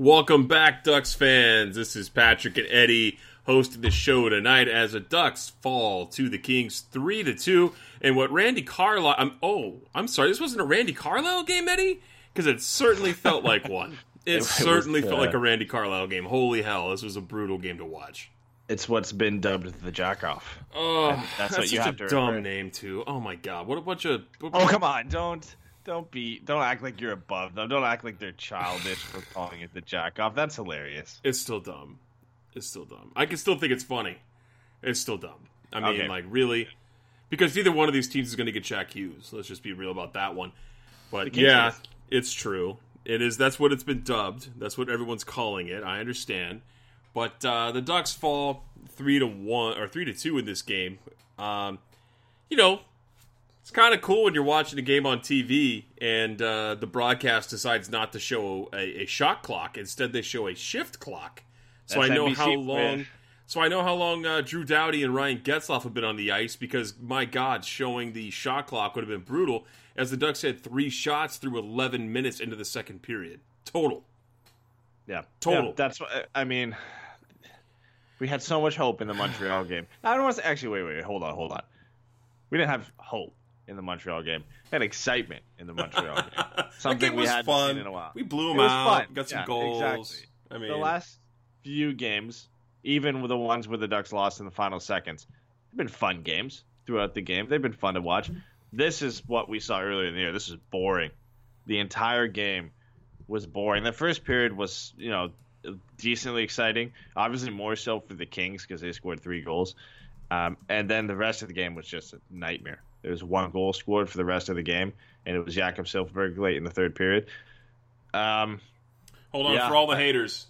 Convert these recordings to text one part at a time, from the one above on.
Welcome back, Ducks fans. This is Patrick and Eddie hosting the show tonight as the Ducks fall to the Kings three to two. And what Randy Carlyle? I'm, oh, I'm sorry. This wasn't a Randy Carlyle game, Eddie, because it certainly felt like one. It, was, certainly felt uh, like a Randy Carlyle game. Holy hell, this was a brutal game to watch. It's what's been dubbed the Jackoff. Oh, that's that's, what you have a to dumb remember. name too. Oh my god, what a bunch of Oh come on, don't don't be don't act like you're above them. Don't act like they're childish for calling it the jack off. That's hilarious. It's still dumb. It's still dumb. I can still think it's funny. It's still dumb. I mean, Okay. like really, because either one of these teams is going to get Jack Hughes. Let's just be real about that one. But yeah, it's true. It is. That's what it's been dubbed. That's what everyone's calling it. I understand. But uh, the Ducks fall three to one or three to two in this game. Um, you know, it's kind of cool when you're watching a game on TV and uh, the broadcast decides not to show a, a shot clock. Instead, they show a shift clock. So That's I know NBC how long. wish. So I know how long uh, Drew Doughty and Ryan Getzlaff have been on the ice because my God, showing the shot clock would have been brutal. As the Ducks had three shots through 11 minutes into the second period total. Yeah, Total. Yeah, that's what I mean. We had so much hope in the Montreal game. I don't want to actually wait, wait, wait, hold on, hold on. We didn't have hope in the Montreal game. Had excitement in the Montreal game. Something game we hadn't fun. seen in a while. We blew them out. fun. Got some Yeah, goals. exactly. I mean, the last few games, even with the ones where the Ducks lost in the final seconds, have been fun games throughout the game. They've been fun to watch. This is what we saw earlier in the year. This is boring. The entire game was boring. The first period was, you know, decently exciting. Obviously, more so for the Kings because they scored three goals. Um, and then the rest of the game was just a nightmare. There was one goal scored for the rest of the game, and it was Jakob Silfverberg late in the third period. Um, Hold on Yeah. for all the haters.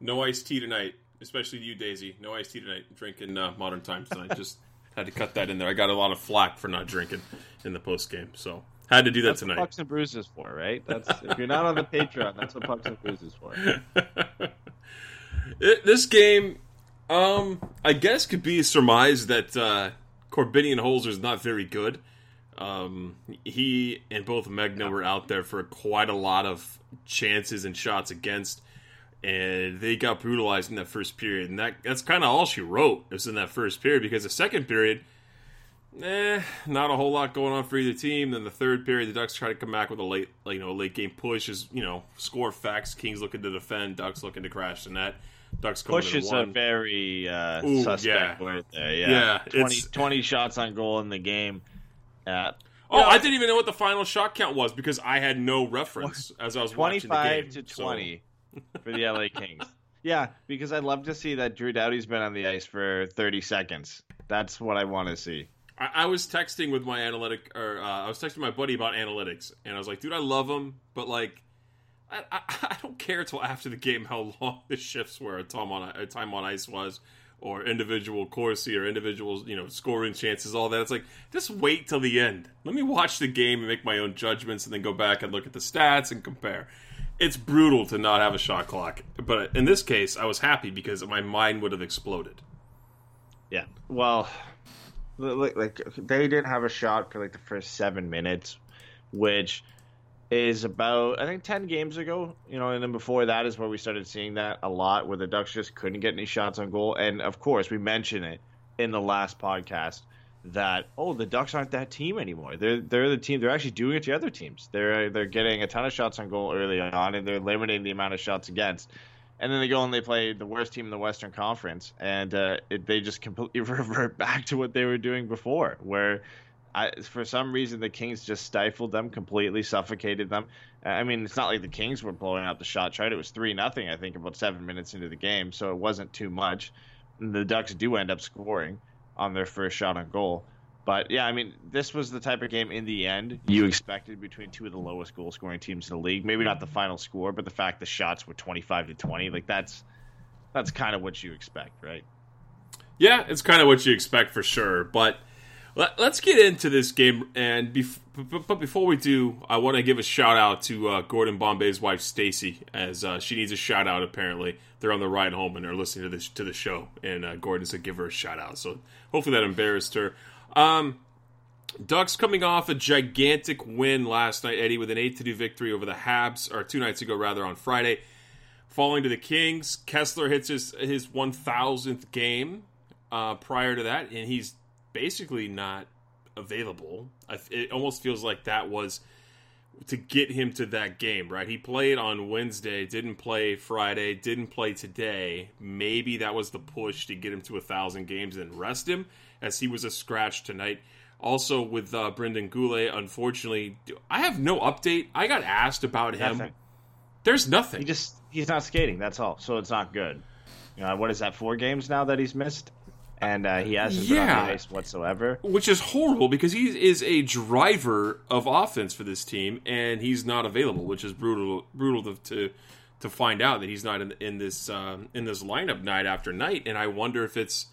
No iced tea tonight, especially you, Daisy. No iced tea tonight. Drinking uh, modern times tonight. Just had to cut that in there. I got a lot of flack for not drinking in the post game, so had to do that That's tonight. Pucks and Bruises for, right? That's if you're not on the Patreon, that's what Pucks and Bruises for. It- this game, um, I guess could be surmised that uh, Korbinian Holzer is not very good. Um, he and both Megna were out there for quite a lot of chances and shots against, and they got brutalized in that first period. And that that's kind of all she wrote was in that first period because the second period, eh, not a whole lot going on for either team. Then the third period, the Ducks try to come back with a late, you know, late game push. Is you know, score facts. Kings looking to defend. Ducks looking to crash the net. Ducks coming Push is a very uh, Ooh, suspect yeah. word there. Yeah, Yeah, 20, 20 shots on goal in the game. Uh, Oh, know, I didn't even know what the final shot count was because I had no reference as I was watching the twenty-five game. to So- twenty for the LA Kings. Yeah, because I'd love to see that Drew Doughty's been on the ice for thirty seconds. That's what I want to see. I, I was texting with my analytic, or uh, I was texting my buddy about analytics, and I was like, "Dude, I love them, but like, I, I, don't care till after the game how long the shifts were, time on uh, time on ice was, or individual Corsi or individual you know scoring chances, all that. It's like just wait till the end. Let me watch the game and make my own judgments, and then go back and look at the stats and compare. It's brutal to not have a shot clock, but in this case, I was happy because my mind would have exploded. Yeah. Well, like, like they didn't have a shot for like the first seven minutes, which is about I think ten games ago, you know, and then before that is where we started seeing that a lot, where the Ducks just couldn't get any shots on goal, and of course we mentioned it in the last podcast that oh the Ducks aren't that team anymore. They're they're the team. They're actually doing it to other teams. They're they're getting a ton of shots on goal early on, and they're limiting the amount of shots against. And then they go and they play the worst team in the Western Conference, and uh, it, they just completely revert back to what they were doing before, where I, for some reason the Kings just stifled them completely, suffocated them. I mean, it's not like the Kings were blowing out the shot chart. It was three nothing, I think, about seven minutes into the game, so it wasn't too much. And the Ducks do end up scoring on their first shot on goal. But yeah, I mean, this was the type of game in the end you expected between two of the lowest goal scoring teams in the league. Maybe not the final score, but the fact the shots were 25 to 20, like that's that's kind of what you expect, right? Yeah, it's kind of what you expect for sure. But let, us get into this game. And bef- but before we do, I want to give a shout out to uh, Gordon Bombay's wife Stacy, as uh, she needs a shout out. Apparently, they're on the ride home and they're listening to this to the show, and uh, Gordon said give her a shout out. So hopefully that embarrassed her. Um, Ducks coming off a gigantic win last night, Eddie, with an 8 to 2 victory over the Habs, or two nights ago, rather, on Friday. Falling to the Kings. Kesler hits his, his 1,000th game uh, prior to that, and he's basically not available. It almost feels like that was to get him to that game, right? He played on Wednesday, didn't play Friday, didn't play today. Maybe that was the push to get him to a thousand games and rest him, as he was a scratch tonight. Also with uh, Brendan Guhle, unfortunately, I have no update. I got asked about him. Nothing. There's nothing. He just he's not skating. That's all. So it's not good. Uh, what is that? Four games now that he's missed, and uh, he hasn't been on the ice whatsoever. which is horrible because he is a driver of offense for this team, and he's not available, which is brutal. Brutal to to, to find out that he's not in, in this um, in this lineup night after night. And I wonder if it's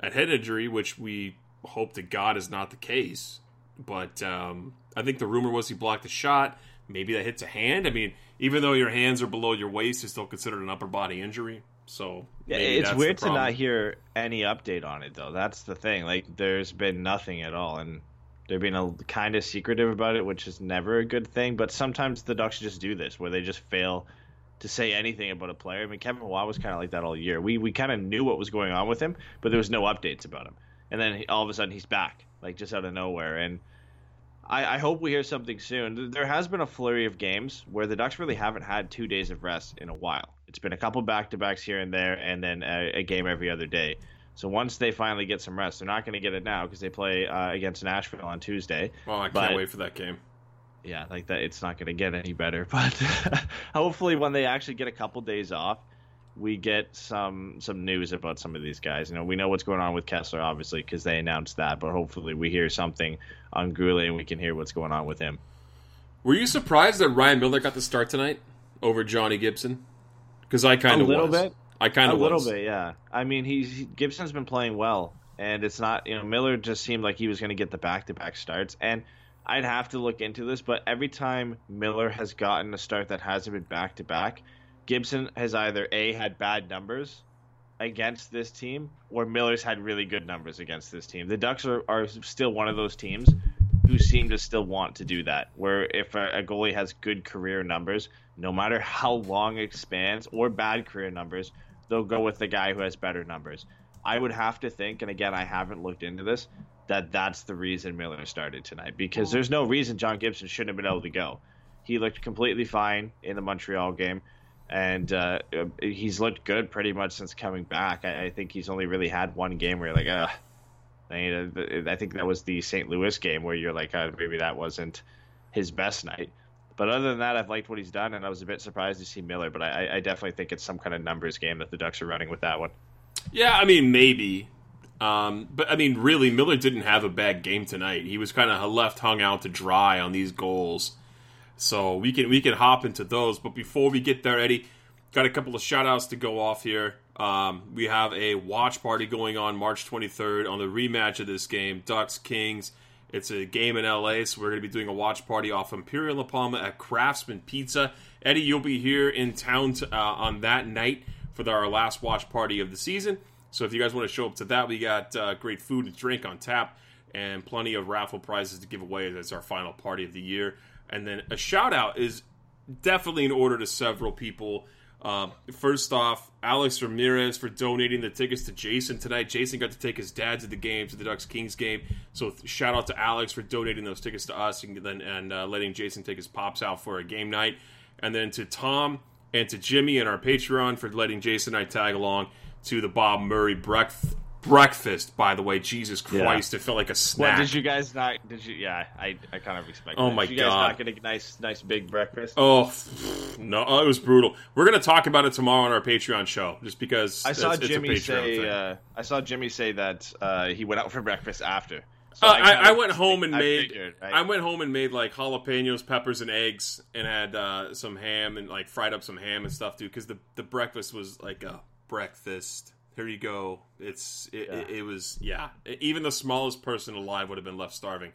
a head injury, which we hope to God is not the case. But um, I think the rumor was he blocked a shot. Maybe that hits a hand. I mean, even though your hands are below your waist, it's still considered an upper body injury. So Yeah, it's weird to not hear any update on it though. That's the thing. Like there's been nothing at all, and they're being a kind of secretive about it, which is never a good thing. But sometimes the Ducks just do this, where they just fail to say anything about a player. I mean, Kevin Waugh was kind of like that all year. We we kind of knew what was going on with him, but there was no updates about him. And then he, all of a sudden he's back, like just out of nowhere. And I, I hope we hear something soon. There has been a flurry of games where the Ducks really haven't had two days of rest in a while. It's been a couple back to backs here and there, and then a, a game every other day. So once they finally get some rest, they're not going to get it now because they play uh, against Nashville on Tuesday. Well, I can't but- wait for that game. Yeah, like that, it's not going to get any better. But hopefully, when they actually get a couple days off, we get some some news about some of these guys. You know, we know what's going on with Kesler, obviously, because they announced that. But hopefully, we hear something on Guhle and we can hear what's going on with him. Were you surprised that Ryan Miller got the start tonight over Johnny Gibson? Because I kind of A little was. bit. I kind of a little was. bit, yeah. I mean, he's he, Gibson's been playing well, and it's not you know Miller just seemed like he was going to get the back to back starts, and I'd have to look into this, but every time Miller has gotten a start that hasn't been back to back, Gibson has either a had bad numbers against this team, or Miller's had really good numbers against this team. The Ducks are, are still one of those teams who seem to still want to do that. Where if a, a goalie has good career numbers, no matter how long it spans, or bad career numbers, they'll go with the guy who has better numbers. I would have to think, and again, I haven't looked into this, that that's the reason Miller started tonight because there's no reason John Gibson shouldn't have been able to go. He looked completely fine in the Montreal game, and uh, he's looked good pretty much since coming back. I, I think he's only really had one game where you're like, ugh. I, mean, I think that was the St. Louis game where you're like, uh, maybe that wasn't his best night. But other than that, I've liked what he's done, and I was a bit surprised to see Miller. But I, I definitely think it's some kind of numbers game that the Ducks are running with that one. Yeah, I mean maybe, um, but I mean really, Miller didn't have a bad game tonight. He was kind of left hung out to dry on these goals, so we can we can hop into those. But before we get there, Eddie, got a couple of shout outs to go off here. Um, we have a watch party going on March 23rd on the rematch of this game, Ducks Kings. It's a game in LA, so we're going to be doing a watch party off Imperial La Palma at Craftsman Pizza. Eddie, you'll be here in town to, uh, on that night for the, our last watch party of the season. So if you guys want to show up to that, we got uh, great food and drink on tap and plenty of raffle prizes to give away as our final party of the year. And then a shout out is definitely in order to several people. Uh, first off, Alex Ramirez for donating the tickets to Jason tonight. Jason got to take his dad to the game, to the Ducks Kings game. So shout out to Alex for donating those tickets to us and then and uh, letting Jason take his pops out for a game night. And then to Tom and to Jimmy and our Patreon for letting Jason and I tag along to the Bob Murray breakfast. Breakfast, by the way, Jesus Christ, it felt like a What snack. did you guys not? Did you? Yeah, I, I kind of expect. Oh my did you guys not get a nice nice big breakfast? Oh no, it was brutal. We're gonna talk about it tomorrow on our Patreon show, just because I saw it's, it's a Jimmy Patreon say. Uh, I saw Jimmy say that uh, he went out for breakfast after. So Uh, I, kinda- I went home and I made. figured, right? I went home and made like jalapenos, peppers, and eggs, and had uh, some ham and like fried up some ham and stuff too. Because the the breakfast was like a breakfast. Here you go. It's it, it, it was yeah. Even the smallest person alive would have been left starving.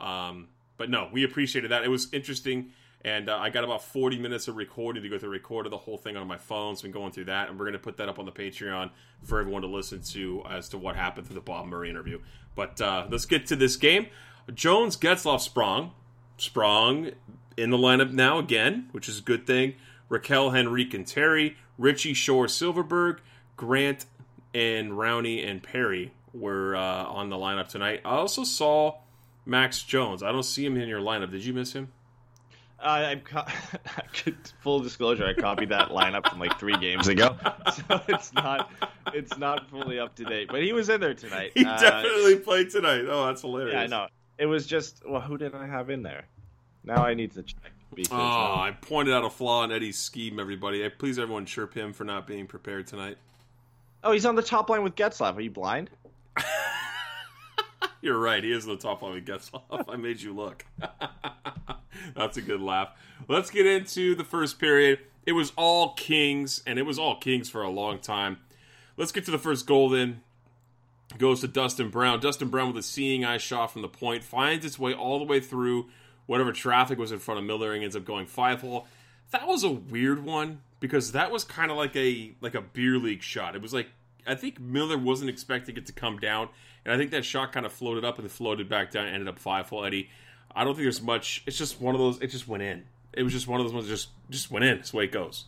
Um, but no, we appreciated that. It was interesting, and uh, I got about forty minutes of recording to go through recorded the whole thing on my phone. So I'm going through that, and we're going to put that up on the Patreon for everyone to listen to as to what happened through the Bob Murray interview. But uh, let's get to this game. Jones Getzlaff Sprong, Sprong in the lineup now again, which is a good thing. Rakell Henrique and Terry, Ritchie Shore Silfverberg, Grant and Rowney and Perry were uh, on the lineup tonight. I also saw Max Jones. I don't see him in your lineup. Did you miss him? I, I'm co- full disclosure. I copied that lineup from like three games ago, so it's not it's not fully up to date. But he was in there tonight. He Uh, definitely played tonight. Oh, that's hilarious. Yeah, I know. It was just well, who did I have in there? Now I need to check because Oh, I pointed out a flaw in Eddie's scheme, everybody. Please everyone chirp him for not being prepared tonight. Oh, he's on the top line with Getzlaff. Are you blind? You're right. He is on the top line with Getzlaff. I made you look. That's a good laugh. Let's get into the first period. It was all Kings, and it was all Kings for a long time. Let's get to the first goal then. Goes to Dustin Brown. Dustin Brown with a seeing eye shot from the point finds its way all the way through whatever traffic was in front of Miller and ends up going five hole. That was a weird one because that was kind of like a like a beer league shot. It was like I think Miller wasn't expecting it to come down, and I think that shot kind of floated up and floated back down and ended up five hole Eddie. I don't think there's much. It's just one of those. It just went in. It was just one of those ones. Just just went in. That's the way it goes.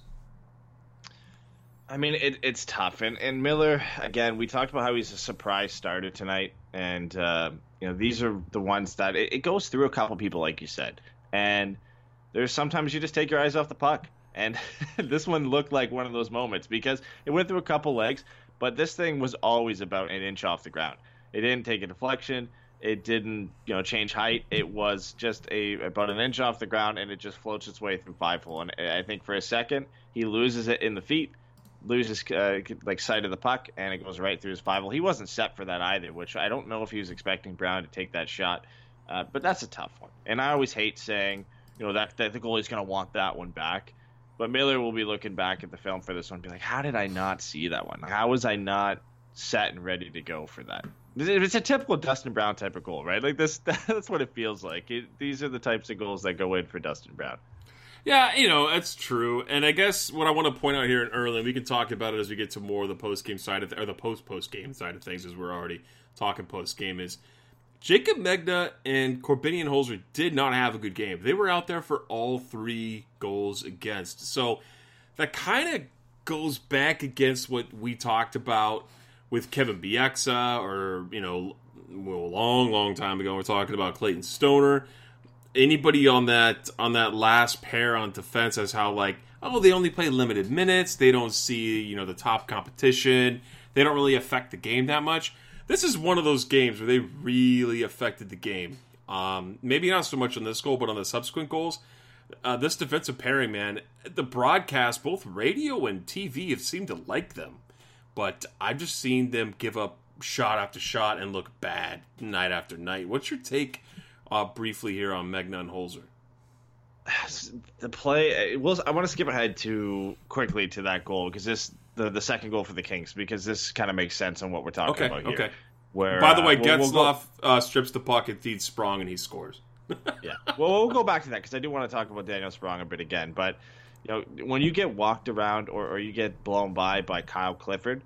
I mean, it, it's tough. And and Miller again, we talked about how he's a surprise starter tonight, and uh, you know these are the ones that it, it goes through a couple people, like you said, and there's sometimes you just take your eyes off the puck, and this one looked like one of those moments because it went through a couple legs, but this thing was always about an inch off the ground. It didn't take a deflection. It didn't, you know, change height. It was just a about an inch off the ground, and it just floats its way through five hole. And I think for a second he loses it in the feet, loses uh, like sight of the puck, and it goes right through his five hole. He wasn't set for that either, which I don't know if he was expecting Brown to take that shot. Uh, but that's a tough one, and I always hate saying, you know, that, that the goalie's going to want that one back. But Miller will be looking back at the film for this one, and be like, how did I not see that one? How was I not set and ready to go for that? It's a typical Dustin Brown type of goal, right? Like this, that's what it feels like. It, these are the types of goals that go in for Dustin Brown. Yeah, you know, that's true. And I guess what I want to point out here in early, and we can talk about it as we get to more of the post game side of th- or the post post game side of things, as we're already talking post game, is Jacob Megna and Korbinian Holzer did not have a good game. They were out there for all three goals against. So that kind of goes back against what we talked about with Kevin Bieksa, or you know, a long, long time ago, we're talking about Clayton Stoner. Anybody on that on that last pair on defense as how like oh they only play limited minutes they don't see you know the top competition they don't really affect the game that much. This is one of those games where they really affected the game. Um, maybe not so much on this goal but on the subsequent goals uh, this defensive pairing man the broadcast both radio and tv have seemed to like them but i've just seen them give up shot after shot and look bad night after night what's your take uh, briefly here on Megna and Holzer. the play well i want to skip ahead to quickly to that goal because this the, the second goal for the kings because this kind of makes sense on what we're talking Okay, about here okay. where By the uh, way, we'll- we'll go- uh, strips the puck and feeds Sprong and he scores. Yeah well we'll go back to that because i do want to talk about daniel sprong a bit again but you know when you get walked around or, or you get blown by by kyle clifford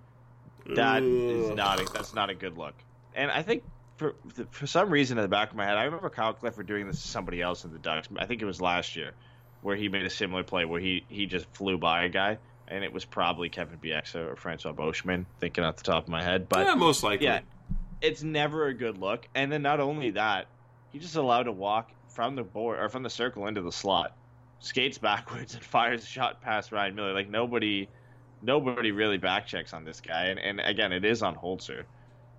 that is Ugh. not a, that's not a good look and i think for for some reason in the back of my head, I remember Kyle Clifford doing this to somebody else in the Ducks. I think it was last year, where he made a similar play where he he just flew by a guy, and it was probably Kevin Bieksa or Francois Beauchemin, thinking off the top of my head. But yeah, most likely. yeah, it's never a good look. And then not only that, he just allowed to walk from the board or from the circle into the slot, skates backwards and fires a shot past Ryan Miller. Like nobody, nobody really back checks on this guy. And, and again, it is on Holzer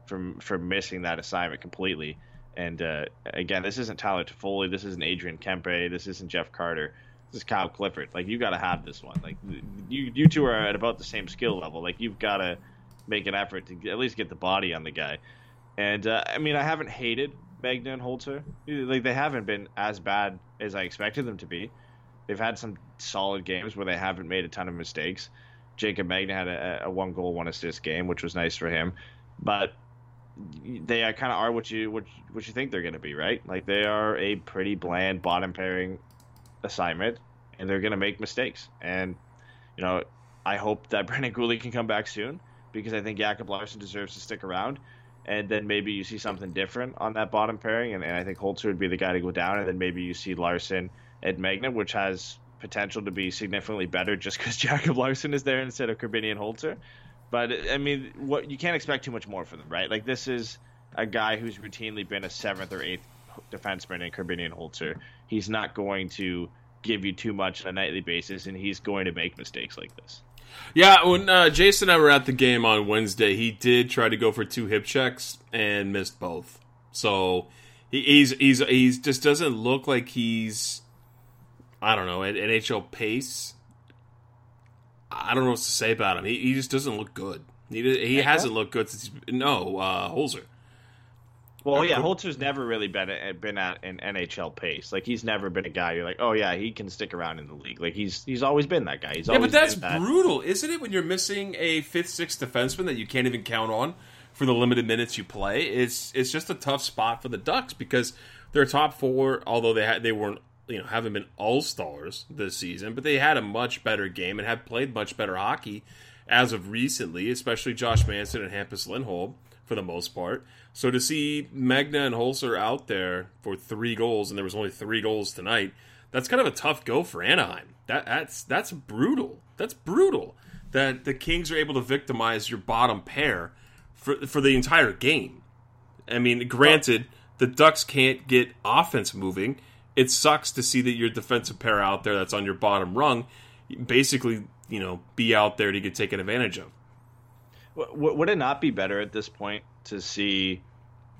from for missing that assignment completely. And uh, again, this isn't Tyler Toffoli. This isn't Adrian Kempe. This isn't Jeff Carter. This is Kyle Clifford. Like you got to have this one. Like you, you two are at about the same skill level. Like you've got to make an effort to at least get the body on the guy. And uh, I mean, I haven't hated Magna Holzer. Like they haven't been as bad as I expected them to be. They've had some solid games where they haven't made a ton of mistakes. Jacob Magna had a, a one goal, one assist game, which was nice for him. But they kind of are what you what, what you think they're going to be, right? Like they are a pretty bland bottom pairing assignment, and they're going to make mistakes. And you know, I hope that Brendan Guhle can come back soon because I think Jacob Larsson deserves to stick around. And then maybe you see something different on that bottom pairing, and, and I think Holzer would be the guy to go down. And then maybe you see Larsson and Magna, which has potential to be significantly better just because Jacob Larsson is there instead of Korbinian Holzer. But I mean, what you can't expect too much more from them, right? Like this is a guy who's routinely been a seventh or eighth defenseman in Korbinian Holzer. He's not going to give you too much on a nightly basis, and he's going to make mistakes like this. Yeah, when uh, Jason and I were at the game on Wednesday, he did try to go for two hip checks and missed both. So he, he's he's he's just doesn't look like he's I don't know at NHL pace. I don't know what to say about him. He, he just doesn't look good. He he hasn't looked good since he's no uh, Holzer. Well, yeah, Holzer's never really been at, been at an NHL pace. Like he's never been a guy you're like, oh yeah, he can stick around in the league. Like he's he's always been that guy. He's Yeah, always but that's that. brutal, isn't it? When you're missing a fifth, sixth defenseman that you can't even count on for the limited minutes you play, it's it's just a tough spot for the Ducks because their top four, although they had they weren't you know haven't been all stars this season, but they had a much better game and have played much better hockey as of recently, especially Josh Manson and Hampus Lindholm for the most part. So to see Magna and Holzer out there for three goals, and there was only three goals tonight, that's kind of a tough go for Anaheim. That that's that's brutal. That's brutal. That the Kings are able to victimize your bottom pair for for the entire game. I mean, granted, the Ducks can't get offense moving. It sucks to see that your defensive pair out there that's on your bottom rung, basically, you know, be out there to get taken advantage of. Would it not be better at this point to see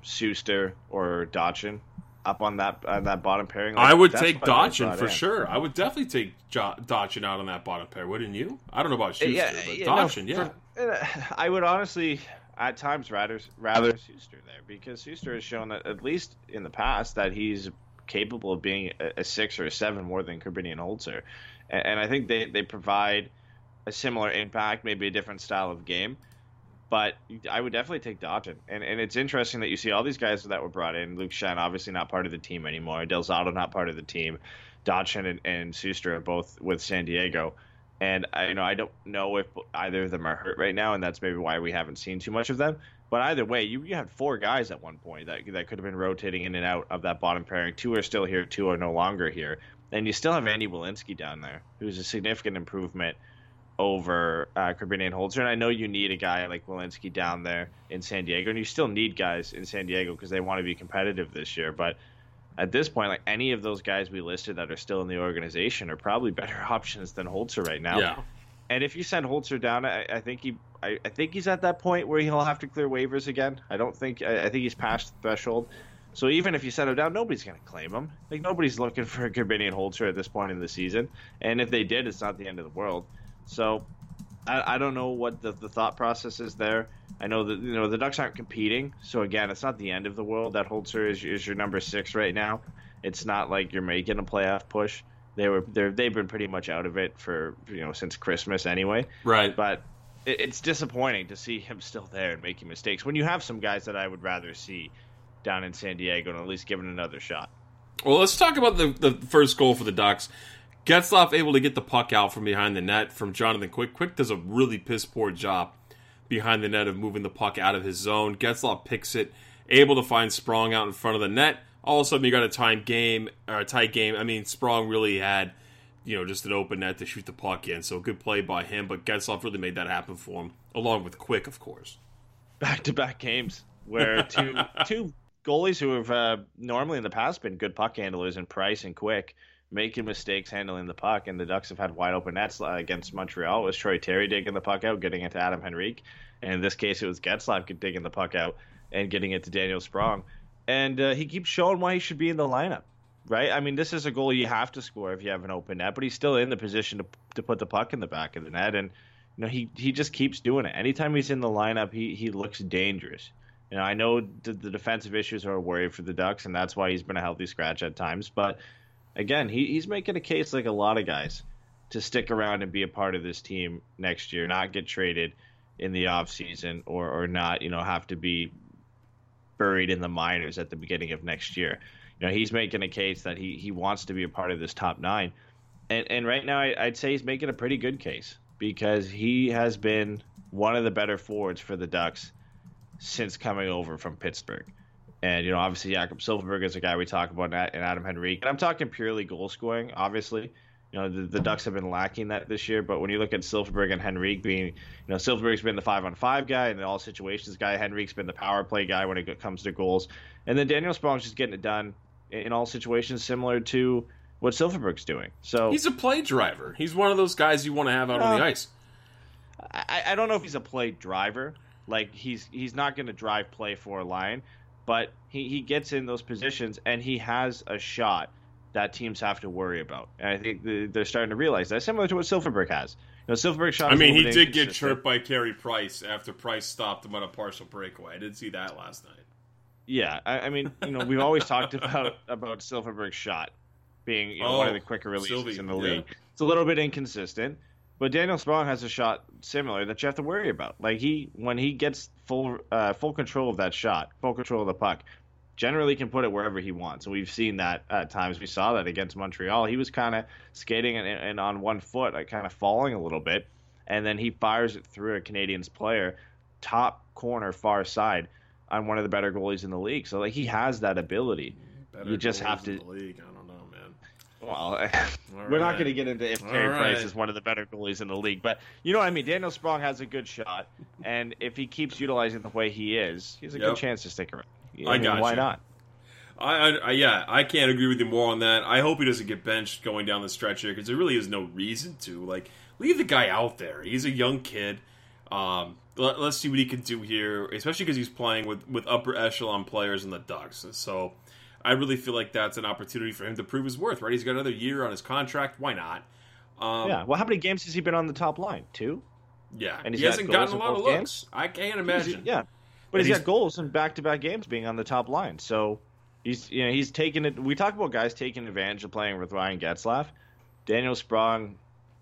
Sustr or Dotchin up on that on that bottom pairing? Like, I would take what Dotchin for in. sure. I would definitely take jo- Dotchin out on that bottom pair, wouldn't you? I don't know about Sustr, yeah, but yeah, no, Dotchin, yeah. for- I would honestly, at times, rather rather Sustr there because Sustr has shown that at least in the past that he's capable of being a, a six or a seven more than Korbinian Holzer, and, and I think they they provide a similar impact, maybe a different style of game. But I would definitely take Dotchin. And and it's interesting that you see all these guys that were brought in. Luke Schenn, obviously not part of the team anymore. Del Zotto, not part of the team. Dotchin and, and Sustr both with San Diego. And I you know I don't know if either of them are hurt right now, and that's maybe why we haven't seen too much of them. But either way, you, you had four guys at one point that that could have been rotating in and out of that bottom pairing. Two are still here, two are no longer here, and you still have Andy Welinski down there, who's a significant improvement over uh, Korbinian Holzer. And I know you need a guy like Welinski down there in San Diego, and you still need guys in San Diego because they want to be competitive this year. But at this point, like any of those guys we listed that are still in the organization are probably better options than Holzer right now. Yeah. And if you send Holzer down, I, I think he, I, I think he's at that point where he'll have to clear waivers again. I don't think, I, I think he's past the threshold. So even if you send him down, nobody's going to claim him. Like nobody's looking for a Korbinian Holzer at this point in the season. And if they did, it's not the end of the world. So I, I don't know what the, the thought process is there. I know that you know the Ducks aren't competing, so again, it's not the end of the world. That Holzer is, is your number six right now. It's not like you're making a playoff push. They were they they've been pretty much out of it for you know since Christmas anyway. Right. But it, it's disappointing to see him still there and making mistakes when you have some guys that I would rather see down in San Diego and at least given another shot. Well, let's talk about the, the first goal for the Ducks. Getzlaff able to get the puck out from behind the net from Jonathan Quick. Quick does a really piss poor job behind the net of moving the puck out of his zone. Getzlaff picks it able to find Sprong out in front of the net. All of a sudden, you got a time game or a tight game. I mean, Sprong really had, you know, just an open net to shoot the puck in. So good play by him. But Getzlaff really made that happen for him, along with Quick, of course. Back to back games where two two goalies who have uh, normally in the past been good puck handlers and Price and Quick making mistakes handling the puck, and the Ducks have had wide open nets uh, against Montreal. It was Troy Terry digging the puck out, getting it to Adam Henrique, and in this case, it was Getzlaff digging the puck out and getting it to Daniel Sprong. And uh, he keeps showing why he should be in the lineup, right? I mean, this is a goal you have to score if you have an open net, but he's still in the position to to put the puck in the back of the net, and you know he he just keeps doing it. Anytime he's in the lineup, he he looks dangerous. You know, I know the, the defensive issues are a worry for the Ducks, and that's why he's been a healthy scratch at times. But again, he, he's making a case like a lot of guys to stick around and be a part of this team next year, not get traded in the off season or, or not, you know, have to be buried in the minors at the beginning of next year. You know, he's making a case that he, he wants to be a part of this top nine. And, and right now, I, I'd say he's making a pretty good case because he has been one of the better forwards for the Ducks since coming over from Pittsburgh. And, you know, obviously Jakob Silfverberg is a guy we talk about, and Adam Henrique. And I'm talking purely goal scoring, obviously. You know, the, the Ducks have been lacking that this year, but when you look at Silfverberg and Henrique being, you know, Silfverberg's been the five on five guy and the all situations guy. Henrique's been the power play guy when it comes to goals. And then Daniel Sprong's just getting it done in all situations, similar to what Silfverberg's doing. So He's a play driver. He's one of those guys you want to have out on the Uh, ice. I, I don't know if he's a play driver. Like he's he's not going to drive play for a line, but he, he gets in those positions and he has a shot that teams have to worry about. And I think they're starting to realize that, similar to what Silfverberg has. You know, Silfverberg shot. I mean, he did get chirped by Carey Price after Price stopped him on a partial breakaway. I did see that last night. Yeah, I, I mean, you know, we've always talked about about Silfverberg's shot being you know, one of Oh, the quicker releases Sylvie, in the yeah. league. It's a little bit inconsistent, but Daniel Sprong has a shot similar that you have to worry about. Like he, when he gets full uh, full control of that shot, full control of the puck, generally can put it wherever he wants. And we've seen that at times. We saw that against Montreal. He was kind of skating and, and on one foot, like kind of falling a little bit, and then he fires it through a Canadians player, top corner, far side, on one of the better goalies in the league. So like he has that ability. Better You just have to- the league. I don't know, man. Well, we're not going to get into if All Carey Price is one of the better goalies in the league, but you know what I mean. Daniel Sprong has a good shot, and if he keeps utilizing the way he is, he has a Yep. good chance to stick around. I mean, got why you. not? I, I, I yeah, I can't agree with you more on that. I hope he doesn't get benched going down the stretch here because there really is no reason to. Like, leave the guy out there. He's a young kid. Um, let, us see what he can do here, especially because he's playing with with upper echelon players in the Ducks. So, I really feel like that's an opportunity for him to prove his worth. Right? He's got another year on his contract. Why not? Um, yeah. Well, how many games has he been on the top line? Two. yeah. And he hasn't gotten a lot of looks. I can't imagine. Yeah, but he's he's- got goals in back-to-back games being on the top line. So he's you know he's taking it. We talk about guys taking advantage of playing with Ryan Getzlaff. Daniel Sprong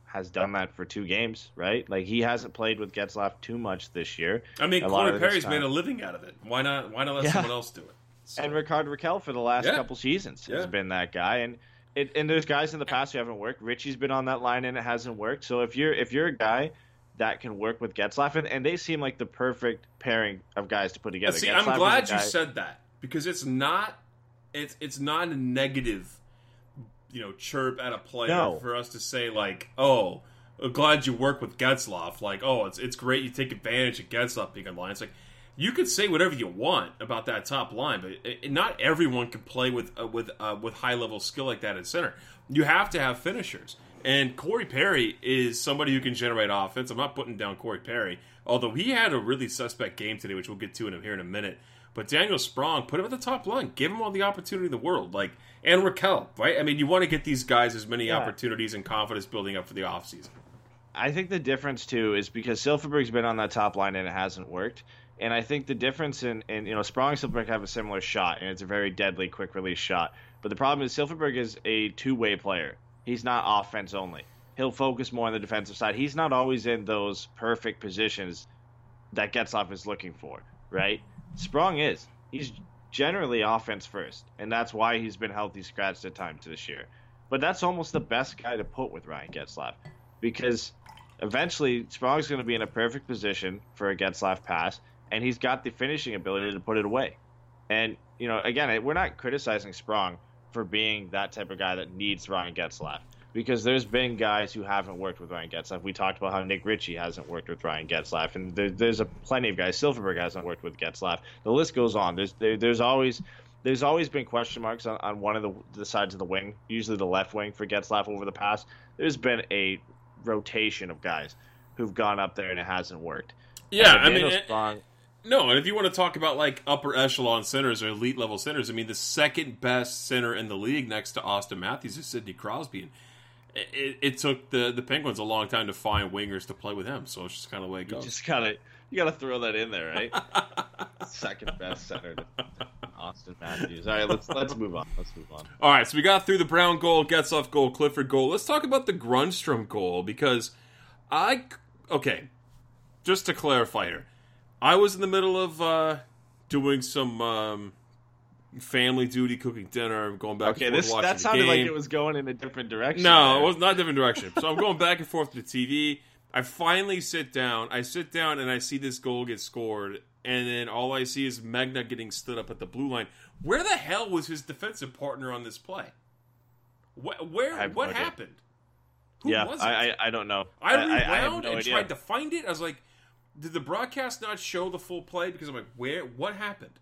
has done that for two games, right? Like he hasn't played with Getzlaff too much this year. I mean, A Corey Perry's made a living out of it. Why not? Why not let Yeah. someone else do it? So- And Rickard Rakell for the last Yeah. couple seasons has been that guy. And it, and there's guys in the past who haven't worked. Ritchie's been on that line and it hasn't worked. So if you're if you're a guy that can work with Getzlaff, and, and they seem like the perfect pairing of guys to put together. See, Getzlaff I'm glad you said that because it's not it's it's not a negative, you know, chirp at a player No. for us to say like, oh, glad you work with Getzlaff. Like, oh, it's it's great you take advantage of Getzlaff being on line. It's like you could say whatever you want about that top line, but it, not everyone can play with uh, with uh, with high level skill like that at center. You have to have finishers. And Corey Perry is somebody who can generate offense. I'm not putting down Corey Perry, although he had a really suspect game today, which we'll get to in here in a minute. But Daniel Sprong, put him at the top line, give him all the opportunity in the world, like and Rakell, right? I mean, you want to get these guys as many Yeah. opportunities and confidence building up for the offseason. I think the difference too is because Silfverberg's been on that top line and it hasn't worked. And I think the difference in, in you know Sprong and Silfverberg have a similar shot and it's a very deadly quick release shot. But the problem is Silfverberg is a two way player. He's not offense only. He'll focus more on the defensive side. He's not always in those perfect positions that Getzlaff is looking for, right? Sprong is. He's generally offense first, and that's why he's been healthy scratched at times this year. But that's almost the best guy to put with Ryan Getzlaff because eventually Sprong's going to be in a perfect position for a Getzlaff pass, and he's got the finishing ability to put it away. And you know, again, we're not criticizing Sprong for being that type of guy that needs Ryan Getzlaff because there's been guys who haven't worked with Ryan Getzlaff. We talked about how Nick Ritchie hasn't worked with Ryan Getzlaff, and there, there's a plenty of guys. Silfverberg hasn't worked with Getzlaff. The list goes on. There's there, there's always there's always been question marks on, on one of the, the sides of the wing, usually the left wing for Getzlaff over the past. There's been a rotation of guys who've gone up there and it hasn't worked. Yeah, I mean, it- Sprong- No, and if you want to talk about like upper echelon centers or elite level centers, I mean, the second best center in the league next to Auston Matthews is Sidney Crosby. And it, it, took the, the Penguins a long time to find wingers to play with him, so it's just kind of like You goes. just gotta you gotta throw that in there, right? Second best center, to Auston Matthews. All right, let's let's move on. Let's move on. All right, so we got through the Brown goal, Getzlaff goal, Clifford goal. Let's talk about the Grundstrom goal because I okay, just to clarify here, I was in the middle of uh, doing some um, family duty, cooking dinner, going back. Okay, and forth this watching that sounded like it was going in a different direction. No, there. it was not a different direction. So I'm going back and forth to the TV. I finally sit down. I sit down and I see this goal get scored, and then all I see is Magna getting stood up at the blue line. Where the hell was his defensive partner on this play? Where, I what happened? Who yeah, was it? I, I I don't know. I I, rewound I have no and idea. tried to find it. I was like, did the broadcast not show the full play? Because I'm like, where? What happened?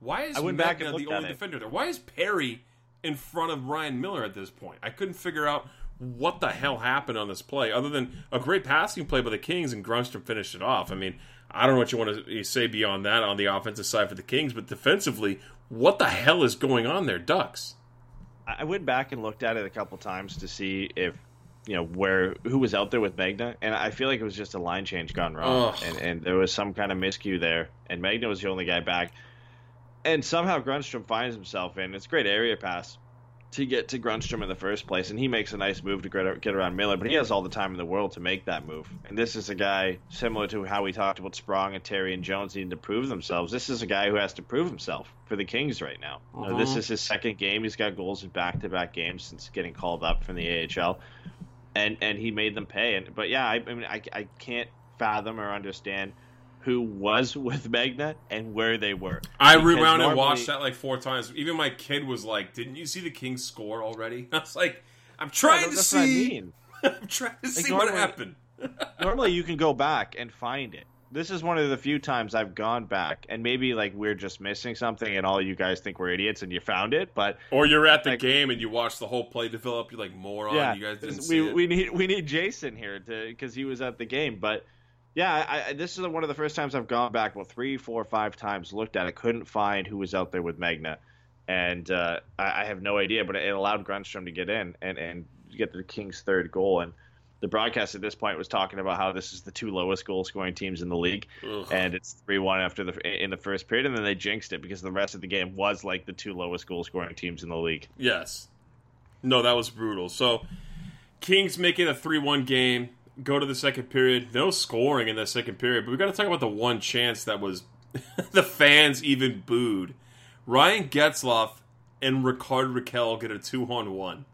Why is I went back Magna and the only defender there? Why is Perry in front of Ryan Miller at this point? I couldn't figure out what the hell happened on this play, other than a great passing play by the Kings and Grundstrom finished it off. I mean, I don't know what you want to eh, say beyond that on the offensive side for the Kings, but defensively, what the hell is going on there, Ducks? I went back and looked at it a couple times to see if you know where who was out there with Magna, and I feel like it was just a line change gone wrong, Ugh. and and there was some kind of miscue there, and Magna was the only guy back, and somehow Grundstrom finds himself in. It's a great area pass to get to Grundstrom in the first place, and he makes a nice move to get around Miller, but he has all the time in the world to make that move. And this is a guy similar to how we talked about Sprong and Terry and Jones needing to prove themselves. This is a guy who has to prove himself for the Kings right now. You know, this uh-huh. is his second game. He's got goals in back-to-back games since getting called up from the AHL, and and he made them pay. And but yeah, I, I mean, I I can't fathom or understand who was with Magna and where they were. I Because rewound and watched that like four times. Even my kid was like, "Didn't you see the Kings score already?" I was like, "I'm trying to That's see. what I mean. I'm trying to see what normally- happened." normally you can go back and find it. This is one of the few times I've gone back, and maybe like we're just missing something, and all you guys think we're idiots, and you found it. But Or you're at the Like- game and you watch the whole play develop. You're like, "Moron! yeah, you guys didn't we see it." we need we need Jason here to because he was at the game. But yeah, I, I, this is one of the first times I've gone back well, three, four, five times, looked at it, couldn't find who was out there with Magna, and uh, I, I have no idea. But it allowed Grundstrom to get in and and get the Kings' third goal and. The broadcast at this point was talking about how this is the two lowest goal scoring teams in the league, Ugh. and it's three one after the in the first period, and then they jinxed it because the rest of the game was like the two lowest goal scoring teams in the league. Yes. No, that was brutal. So, Kings making a 3 1 game, go to the second period. No scoring in the second period, but we got to talk about the one chance that was the fans even booed. Ryan Getzlaff and Rickard Rakell get a 2 on 1.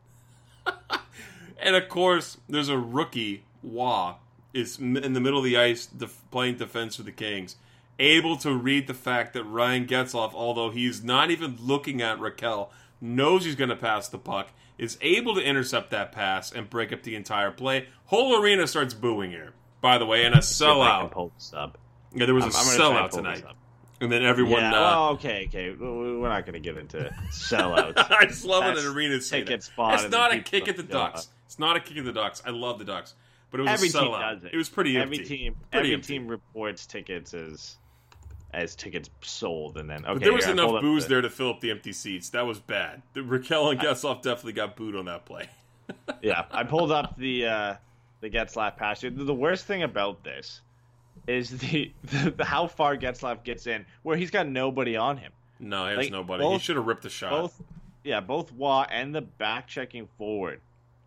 And of course, there's a rookie, Wah, is in the middle of the ice def- playing defense for the Kings. Able to read the fact that Ryan Getzlaff, although he's not even looking at Rakell, knows he's going to pass the puck, is able to intercept that pass and break up the entire play. Whole arena starts booing here, by the way, and a See if I can sellout. up. Yeah, there was I'm- a I'm sellout tonight. And then everyone. yeah, uh, well, okay, okay. We- We're not going to get into sellouts. I just love That's an arena say ticket spot It's not a kick at the Ducks. It's not a kick at the Ducks. I love the Ducks, but it was every a team does it. was pretty every empty. team. Pretty every empty. team reports tickets as as tickets sold, and then okay. But there was enough booze the- there to fill up the empty seats. That was bad. The Rakell and Getzlaff definitely got booed on that play. yeah, I pulled up the uh, the Getzlaff pass. The the worst thing about this is the, the, how far Getzlaff gets in, where he's got nobody on him. No, he has Like, nobody. he should have ripped the shot. Both, yeah, both Waugh and the back checking forward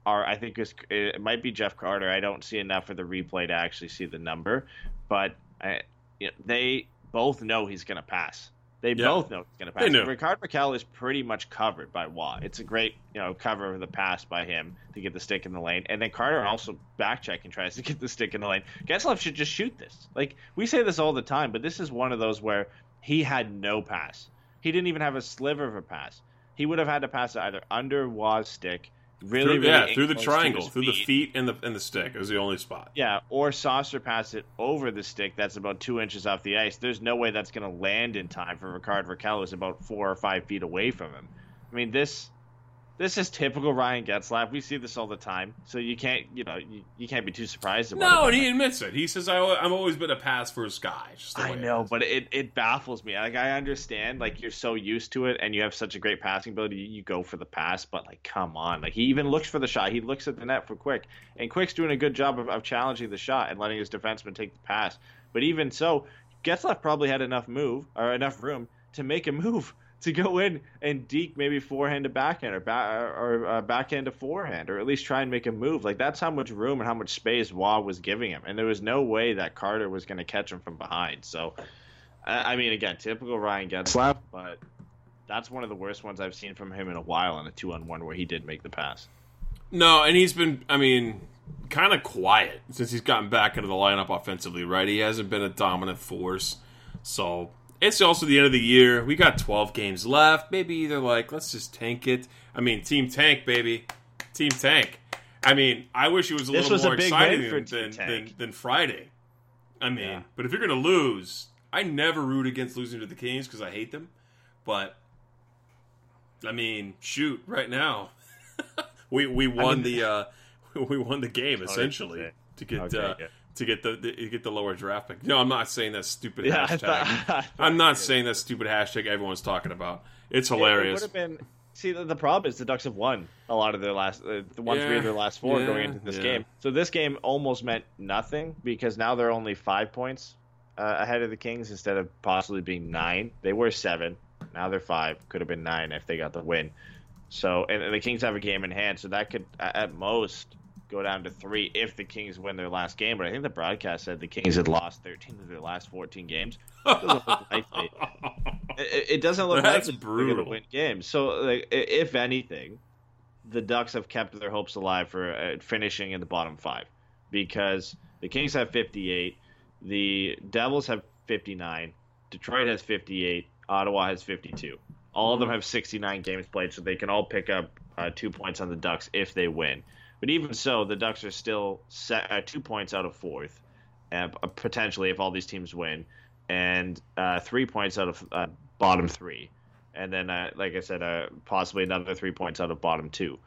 are. I think is it might be Jeff Carter. I don't see enough of the replay to actually see the number, but I, you know, they both know he's going to pass. They Yeah. both know he's going to pass. Rickard Rakell is pretty much covered by Waugh. It's a great, you know, cover of the pass by him to get the stick in the lane, and then Carter also back checking tries to get the stick in the lane. Getzlaff should just shoot this. Like we say this all the time, but this is one of those where he had no pass. he didn't even have a sliver of a pass. He would have had to pass it either under Waz stick, really, through, really yeah, through the triangle, through the feet and the and the stick is the only spot. Yeah, or Saucer pass it over the stick that's about two inches off the ice. There's no way that's going to land in time for Rickard Rakell, who's about four or five feet away from him. I mean, this this is typical Ryan Getzlaff. We see this all the time, so you can't, you know, you, you can't be too surprised about it. No, and he admits it. He says, I, "I've always been a pass first guy." I it know, is. but it, it baffles me. Like I understand, like you're so used to it, and you have such a great passing ability, you, you go for the pass. But like, come on, like he even looks for the shot. He looks at the net for Quick, and Quick's doing a good job of, of challenging the shot and letting his defenseman take the pass. But even so, Getzlaff probably had enough move or enough room to make a move to go in and deke maybe forehand to backhand or back or uh, backhand to forehand or at least try and make a move. Like that's how much room and how much space Wah was giving him, and there was no way that Carter was going to catch him from behind. So, I, I mean, again, typical Ryan Getzlaff, but that's one of the worst ones I've seen from him in a while on a two-on-one where he did make the pass. No, and he's been, I mean, kind of quiet since he's gotten back into the lineup offensively, right? He hasn't been a dominant force. So it's also the end of the year. We got 12 games left. Maybe either like, let's just tank it. I mean, Team Tank, baby. Team Tank. I mean, I wish it was a This little was more big exciting than, than, than, than Friday. I mean, Yeah. but if you're going to lose, I never root against losing to the Kings because I hate them. But, I mean, shoot, right now, we we won mean- the uh, we won the game essentially okay. to get Okay, uh. To get the, the get the lower draft pick. No, I'm not saying that stupid Yeah, I hashtag. thought- I thought I'm not saying that stupid hashtag everyone's talking about. It's It- It, hilarious. would have been. See, the, the problem is the Ducks have won a lot of their last, uh, the one three of their last four yeah, going into this yeah. game. So this game almost meant nothing because now they're only five points uh, ahead of the Kings instead of possibly being nine. They were seven, now they're five. Could have been nine if they got the win. So and, and the Kings have a game in hand, so that could at most go down to three if the Kings win their last game. But I think the broadcast said the Kings had lost thirteen of their last fourteen games. Doesn't look like they- it, it doesn't look That's like they're going to brutal. win games. So, like, if anything, the Ducks have kept their hopes alive for uh, finishing in the bottom five because the Kings have 58, the Devils have 59, Detroit has 58, Ottawa has 52. All of them have 69 games played, so they can all pick up uh, two points on the Ducks if they win. But even so, the Ducks are still set, uh, two points out of fourth, uh, potentially if all these teams win, and uh, three points out of uh, bottom three, and then uh, like I said, possibly another three points out of bottom two,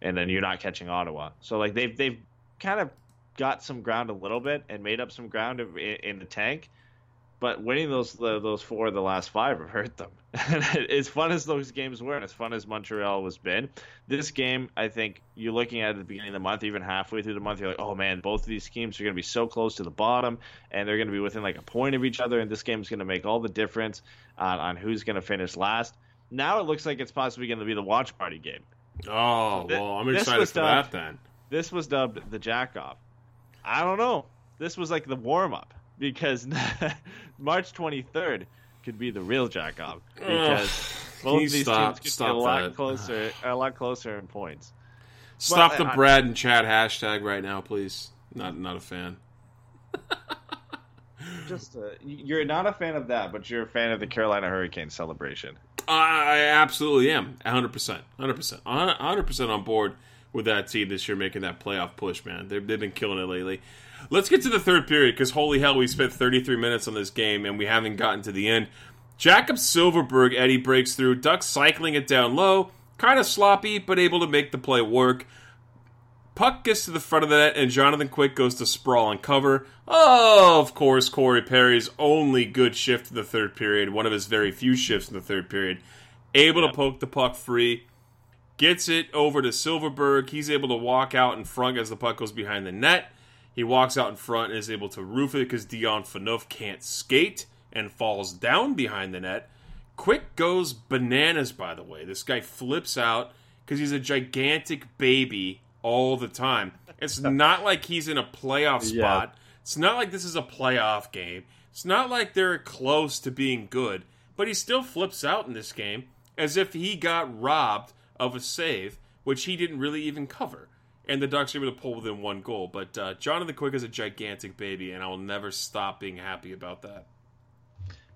and then you're not catching Ottawa. So like they've they've kind of got some ground a little bit and made up some ground in, in the tank. But winning those those four of the last five have hurt them. as fun as those games were, and as fun as Montreal has been, this game, I think you're looking at at the beginning of the month, even halfway through the month, you're like, oh man, both of these teams are going to be so close to the bottom, and they're going to be within like a point of each other, and this game's going to make all the difference on, on who's going to finish last. Now it looks like it's possibly going to be the watch party game. oh Th- well, I'm excited for done. that then. This was dubbed the jack off. I don't know. This was like the warm up because March 23rd could be the real jack off because Can both of these stop- teams could stop get a lot that? closer, a lot closer in points. Stop Well, the I- Brad and Chad hashtag right now, please. Not not a fan. Just uh, you're not a fan of that, but you're a fan of the Carolina Hurricanes celebration. I absolutely am. 100%. 100%. 100% on board with that team this year making that playoff push, man. They've, they've been killing it lately. Let's get to the third period because holy hell, we spent 33 minutes on this game and we haven't gotten to the end. Jakob Silfverberg, Eddie breaks through, Ducks cycling it down low, kind of sloppy, but able to make the play work. Puck gets to the front of the net, and Jonathan Quick goes to sprawl and cover. Oh, of course, Corey Perry's only good shift in the third period, one of his very few shifts in the third period. Able to poke the puck free, gets it over to Silfverberg. He's able to walk out in front as the puck goes behind the net. He walks out in front and is able to roof it because Dion Phaneuf can't skate and falls down behind the net. Quick goes bananas, by the way. This guy flips out because he's a gigantic baby all the time. It's not like he's in a playoff Yeah. spot. It's not like this is a playoff game. It's not like they're close to being good. But he still flips out in this game as if he got robbed of a save, which he didn't really even cover. And the Ducks are able to pull within one goal. But uh, Jonathan Quick is a gigantic baby, and I will never stop being happy about that.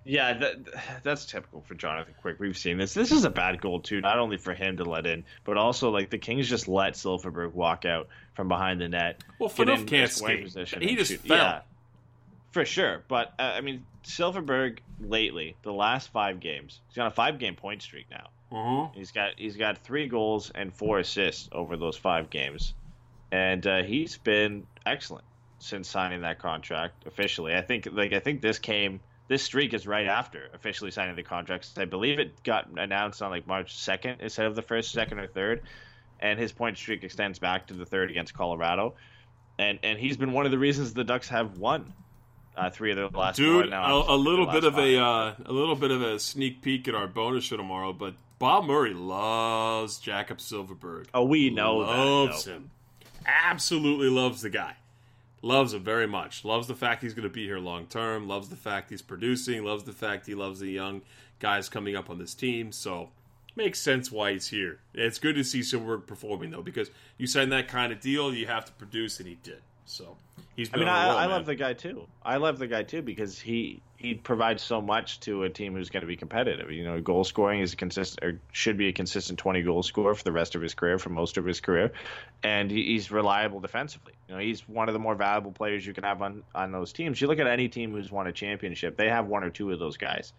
Yeah, that, that's typical for Jonathan Quick. We've seen this. This is a bad goal too, not only for him to let in, but also like the Kings just let Silfverberg walk out from behind the net. Well, in can't skate. position He just shoot. fell. Yeah, for sure. But uh, I mean, Silfverberg lately, the last five games, he's on a five-game point streak now. Uh-huh. He's got he's got three goals and four assists over those five games, and uh, he's been excellent since signing that contract officially. I think like I think this came this streak is right after officially signing the contract. I believe it got announced on like March second instead of the first, second, or third, and his point streak extends back to the third against Colorado, and and he's been one of the reasons the Ducks have won. Uh, three of the last Dude, four now. a, a little bit of a uh, a little bit of a sneak peek at our bonus show tomorrow, but Bob Murray loves Jakob Silfverberg. oh, we know loves that. him. Absolutely loves the guy. Loves him very much. Loves the fact he's going to be here long term. Loves the fact he's producing. Loves the fact he loves the young guys coming up on this team. So makes sense why he's here. It's good to see Silfverberg performing though, because you sign that kind of deal, you have to produce, and he did. So he's I been mean, I, roll, I love the guy too. I love the guy too because he he provides so much to a team who's going to be competitive. You know, goal scoring is a consistent or should be a consistent twenty goal scorer for the rest of his career, for most of his career, and he, he's reliable defensively. You know, he's one of the more valuable players you can have on on those teams. You look at any team who's won a championship; they have one or two of those guys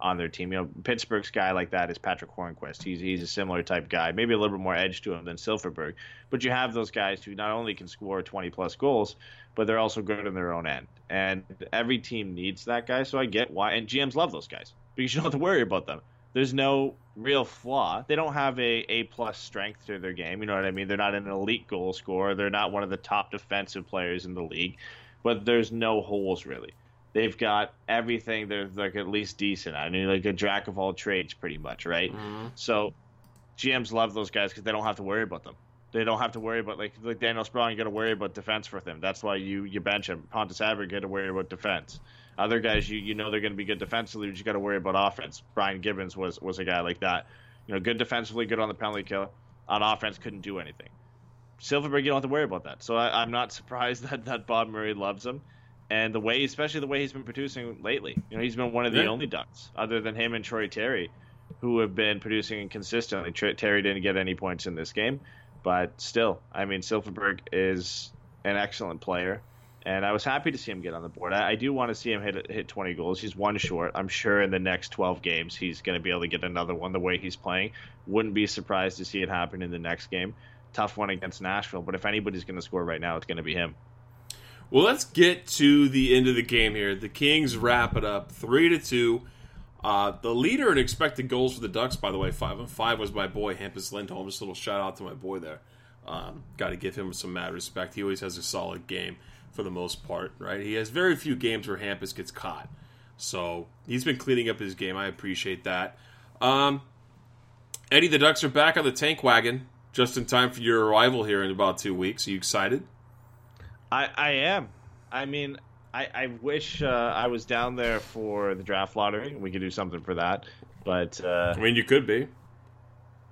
on their team. You know, Pittsburgh's guy like that is Patric Hornqvist. He's he's a similar type guy, maybe a little bit more edge to him than Silfverberg. But you have those guys who not only can score 20 plus goals, but they're also good in their own end. And every team needs that guy, so I get why. And GMs love those guys because you don't have to worry about them. There's no real flaw. They don't have a A plus strength to their game. You know what I mean? They're not an elite goal scorer. They're not one of the top defensive players in the league. But there's no holes really they've got everything they're like at least decent. I mean, like a jack of all trades, pretty much, right? Mm-hmm. So GMs love those guys because they don't have to worry about them. They don't have to worry about like like Daniel Sprong. You got to worry about defense for them. That's why you you bench him. Pontus you got to worry about defense. Other guys, you you know they're going to be good defensively, but you got to worry about offense. Brian Gibbons was was a guy like that. You know, good defensively, good on the penalty kill. On offense, couldn't do anything. Silfverberg, you don't have to worry about that. So I, I'm not surprised that, that Bob Murray loves him, and the way, especially the way he's been producing lately. You know, he's been one of the Yeah. only Ducks, other than him and Troy Terry, who have been producing consistently. Terry didn't get any points in this game, but still, I mean, Silfverberg is an excellent player, and I was happy to see him get on the board. I, I do want to see him hit hit 20 goals. He's one short. I'm sure in the next 12 games he's going to be able to get another one. The way he's playing, wouldn't be surprised to see it happen in the next game. Tough one against Nashville, but if anybody's going to score right now, it's going to be him. Well, let's get to the end of the game here. The Kings wrap it up three to two. Uh, the leader in expected goals for the Ducks, by the way, five and five was my boy Hampus Lindholm. Just a little shout out to my boy there. Um, Got to give him some mad respect. He always has a solid game for the most part, right? He has very few games where Hampus gets caught, so he's been cleaning up his game. I appreciate that. Um, Eddie, the Ducks are back on the tank wagon just in time for your arrival here in about two weeks. Are you excited? I, I am. I mean, I, I wish uh, I was down there for the draft lottery. We could do something for that. But uh, I mean, you could be.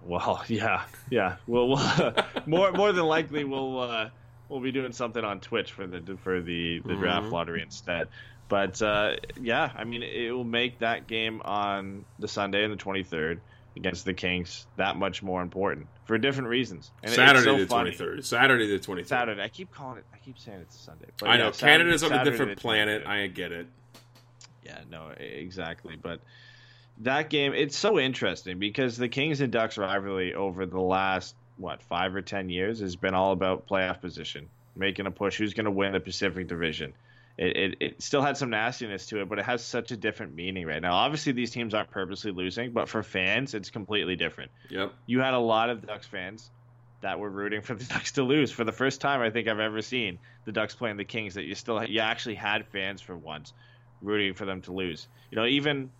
well, yeah, yeah. We'll, we'll more more than likely we'll uh, we'll be doing something on Twitch for the for the the draft lottery instead. But uh, yeah, I mean, it will make that game on the Sunday and the 23rd against the Kings that much more important for different reasons. And Saturday so the twenty third. Saturday the twenty third. Saturday. I keep calling it. I keep saying it's Sunday. But I yeah, know Saturday- Canada's on a different planet. I get it. Yeah, no, exactly. But that game, it's so interesting because the Kings and Ducks rivalry over the last what five or ten years has been all about playoff position, making a push. Who's going to win the Pacific Division? It, it, it still had some nastiness to it, but it has such a different meaning right now. Obviously, these teams aren't purposely losing, but for fans, it's completely different. Yep. You had a lot of Ducks fans that were rooting for the Ducks to lose for the first time I think I've ever seen the Ducks playing the Kings. That you still you actually had fans for once rooting for them to lose. You know, even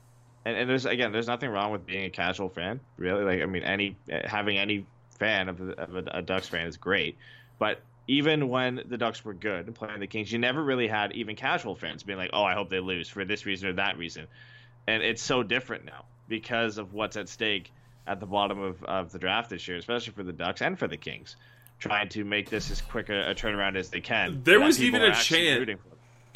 and, and there's again, there's nothing wrong with being a casual fan, really. Like I mean, any having any fan of, of a, a Ducks fan is great, but even when the Ducks were good and playing the Kings, you never really had even casual fans being like, "Oh, I hope they lose for this reason or that reason," and it's so different now because of what's at stake at the bottom of, of the draft this year, especially for the Ducks and for the Kings, trying to make this as quick a, a turnaround as they can. There was even a actually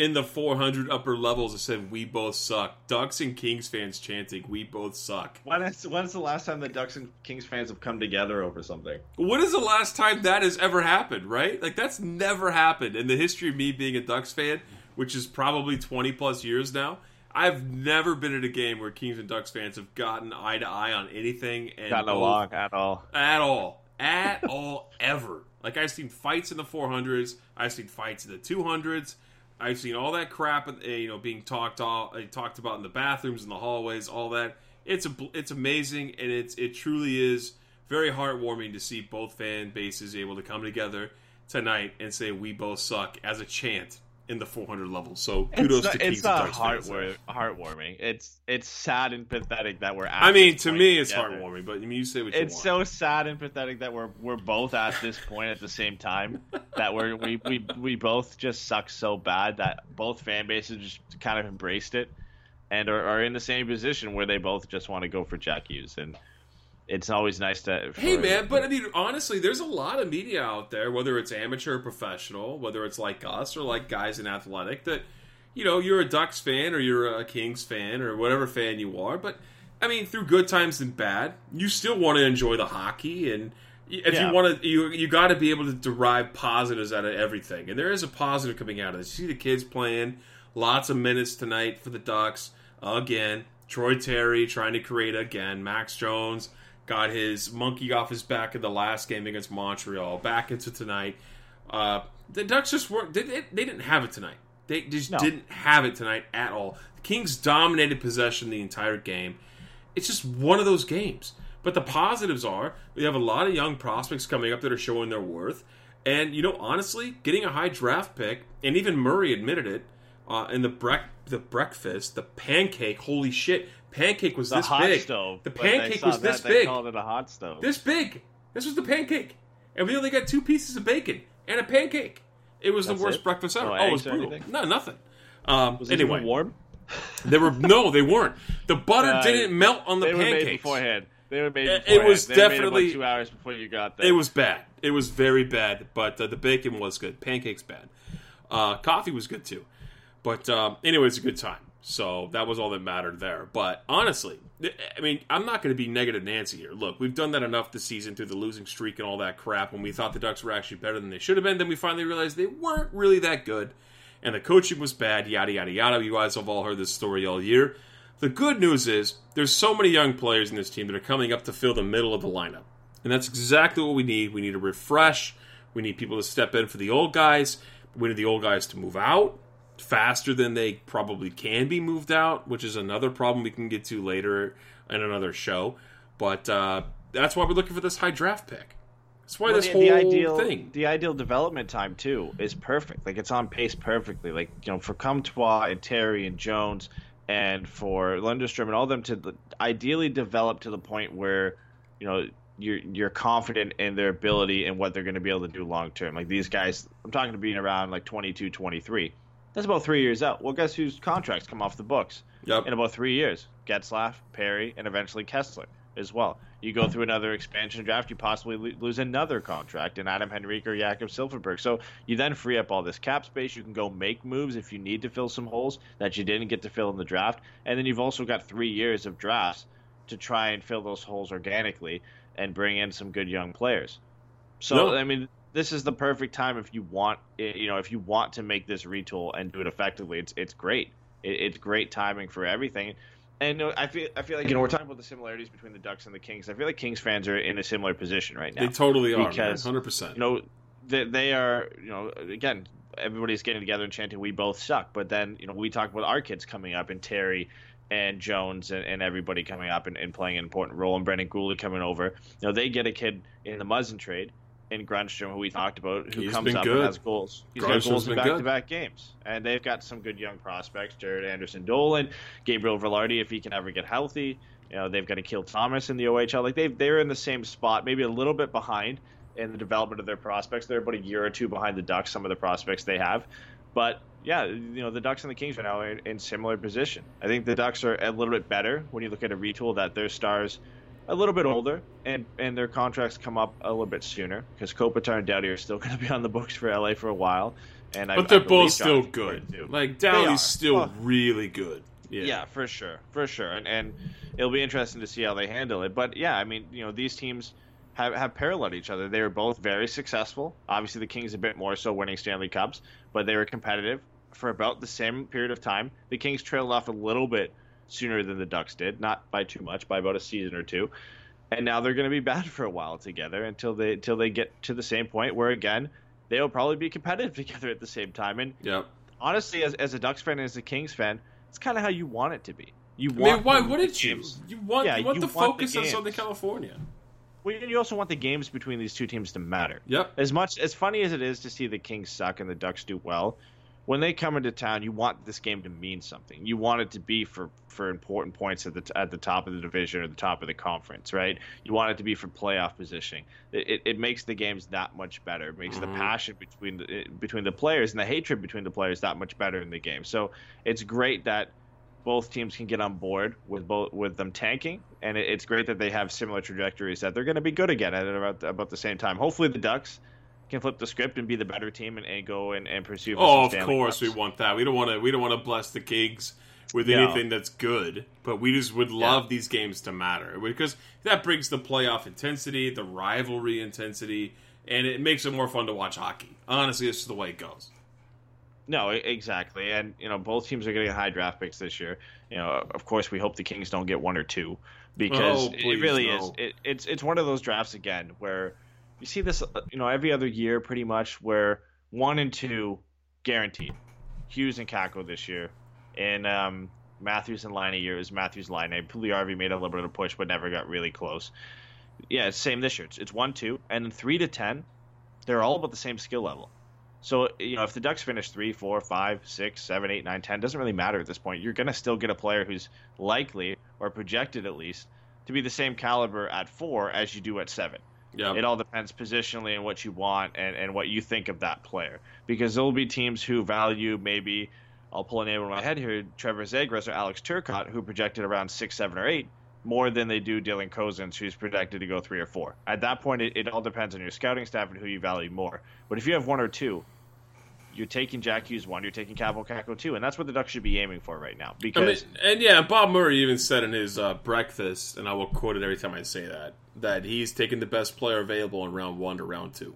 chant rooting for them. in the 400 upper levels that said "We both suck." Ducks and Kings fans chanting "We both suck." When is, when's the last time the Ducks and Kings fans have come together over something? When is the last time that has ever happened? Right? Like that's never happened in the history of me being a Ducks fan, which is probably 20 plus years now. I've never been at a game where Kings and Ducks fans have gotten eye to eye on anything and Gotten both- along at all. at all, at all, ever. Like I've seen fights in the 400s, I've seen fights in the 200s, I've seen all that crap, uh, you know, being talked all, uh, talked about in the bathrooms, in the hallways, all that. It's a, it's amazing, and it's it truly is very heartwarming to see both fan bases able to come together tonight and say we both suck as a chant in the 400 level. So kudos it's not, to Kings it's not heartwar- heartwarming. It's it's sad and pathetic that we're. At I mean, to me, it's together. heartwarming, but I mean, you say what you It's so sad and pathetic that we're we're both at this point at the same time. That we're we, we we both just suck so bad that both fan bases just kind of embraced it and are, are in the same position where they both just want to go for Jack Hughes and it's always nice to. Hey man, but I mean, honestly, there's a lot of media out there, whether it's amateur or professional, whether it's like us or like guys in athletic, that you know you're a Ducks fan or you're a Kings fan or whatever fan you are. But I mean, through good times and bad, you still want to enjoy the hockey, and if Yeah. you want to, you you got to be able to derive positives out of everything. And there is a positive coming out of this. You see the kids playing lots of minutes tonight for the Ducks again. Troy Terry trying to create again. Max Jones got his monkey off his back in the last game against Montreal. Back into tonight. Uh, the Ducks just weren't. They, they, they didn't have it tonight. They just No. didn't have it tonight at all. The Kings dominated possession the entire game. It's just one of those games. But the positives are we have a lot of young prospects coming up that are showing their worth. And you know, honestly, getting a high draft pick, and even Murray admitted it uh, in the brec- the breakfast, the pancake. Holy shit, pancake was the this hot big. stove. The pancake was that, this they big. called it a hot stove. This big. This was the pancake, and we only got two pieces of bacon and a pancake. It was That's the worst it? breakfast ever. No oh, it was brutal. No, nothing. Um, was it anyway, warm? they were no, they weren't. The butter Uh, didn't melt on the They were made pancakes. beforehand. They were made. It- it was They definitely- two hours before you got there. It was bad. It was very bad. But uh, the bacon was good. Pancakes bad. Uh, coffee was good too. But um, anyway, it's a good time. So that was all that mattered there. But honestly, I mean, I'm not going to be negative Nancy here. Look, we've done that enough this season through the losing streak and all that crap. When we thought the Ducks were actually better than they should have been, then we finally realized they weren't really that good, and the coaching was bad. Yada yada yada. You guys have all heard this story all year. The good news is there's so many young players in this team that are coming up to fill the middle of the lineup. And that's exactly what we need. We need a refresh. We need people to step in for the old guys. We need the old guys to move out faster than they probably can be moved out, which is another problem we can get to later in another show. But uh, that's why we're looking for this high draft pick. That's why Well, this the, whole the ideal thing. the ideal development time too is perfect. Like it's on pace perfectly. Like you know for Comtois and Terry and Jones and for Lundstrom and all them to ideally develop to the point where you know you're you're confident in their ability and what they're going to be able to do long term. Like these guys, I'm talking to being around like 22, 23. That's about three years out. Well, guess whose contracts come off the books? Yep. in about three years. Getzlaff, Perry, and eventually Kesler as well. You go through another expansion draft, you possibly lose another contract in Adam Henrique or Jakob Silfverberg. So you then free up all this cap space. You can go make moves if you need to fill some holes that you didn't get to fill in the draft. And then you've also got three years of drafts to try and fill those holes organically and bring in some good young players. So No. I mean, this is the perfect time if you want, eh, you know, if you want to make this retool and do it effectively. It's it's great. It, it's great timing for everything. And I feel I feel like you know we're talking about the similarities between the Ducks and the Kings. I feel like Kings fans are in a similar position right now. They totally are, Because, hundred percent. you know, they, they are you know again everybody's getting together and chanting we both suck. But then you know we talk about our kids coming up and Terry and Jones and, and everybody coming up and, and playing an important role and Brendan Guhle coming over. You know they get a kid in the Muzzin trade in Grundstrom who we talked about who He's comes up good. and has goals. He's got goals in back-to-back games, and they've got some good young prospects: Jared Anderson, Dolan, Gabriel Vilardi, if he can ever get healthy. You know they've got to Akil Thomas in the OHL. Like they they're in the same spot, maybe a little bit behind in the development of their prospects. They're about a year or two behind the Ducks. Some of the prospects they have, but yeah, you know the Ducks and the Kings right now are in, in similar position. I think the Ducks are a little bit better when you look at a retool that their stars a little bit older, and and their contracts come up a little bit sooner because Kopitar and Doughty are still going to be on the books for LA for a while. And I, But they're I both still good. Like. Doughty's still Well- really good. Yeah. Yeah, for sure, for sure, and and it'll be interesting to see how they handle it. But yeah, I mean, you know, these teams have have paralleled each other. They were both very successful. Obviously, the Kings a bit more so, winning Stanley Cups, but they were competitive for about the same period of time. The Kings trailed off a little bit sooner than the Ducks did, not by too much, by about a season or two. And now they're going to be bad for a while together until they until they get to the same point where again they'll probably be competitive together at the same time. And Yep. honestly, as, as a Ducks fan and as a Kings fan, it's kind of how you want it to be. You I want mean, why the wouldn't you? You want Yeah, you want you the want focus of games. Southern California. Well, you also want the games between these two teams to matter. Yep. As much as funny as it is to see the Kings suck and the Ducks do well, when they come into town, you want this game to mean something. You want it to be for, for important points at the at the top of the division or the top of the conference, right? You want it to be for playoff positioning. It, it, it makes the games that much better. It makes Mhm. the passion between the between the players and the hatred between the players that much better in the game. So it's great that both teams can get on board with both with them tanking, and it, it's great that they have similar trajectories that they're going to be good again at about about the same time. Hopefully, the Ducks can flip the script and be the better team and, and go and, and pursue. Oh, of course Cups. we want that. We don't want to. We don't want to bless the Kings with No. anything that's good, but we just would love these games to matter because that brings the playoff intensity, the rivalry intensity, and it makes it more fun to watch hockey. Honestly, this is the way it goes. No, exactly, and you know both teams are getting high draft picks this year. You know, of course, we hope the Kings don't get one or two because Oh, it really no. is. It, it's it's one of those drafts again where you see this, uh, you know, every other year pretty much where one and two guaranteed. Hughes and Kakko this year, and um, Matthews and Laine year is Matthews Laine. Puljujarvi made a little bit of a push, but never got really close. Yeah, same this year. It's, it's one two, and then three to ten, they're all about the same skill level. So you know, if the Ducks finish three, four, five, six, seven, eight, nine, ten, doesn't really matter at this point. You're gonna still get a player who's likely or projected at least to be the same caliber at four as you do at seven. Yeah. It all depends positionally and what you want and, and what you think of that player. Because there will be teams who value maybe, I'll pull a name in my head here, Trevor Zegras or Alex Turcotte, who projected around six, seven, or eight, more than they do Dylan Cozens, who's projected to go three or four. At that point, it, it all depends on your scouting staff and who you value more. But if you have one or two, you're taking Jack Hughes one, you're taking Kaapo Kakko two, and that's what the Ducks should be aiming for right now. I mean, Because and yeah, Bob Murray even said in his uh, breakfast, and I will quote it every time I say that, that he's taking the best player available in round one to round two.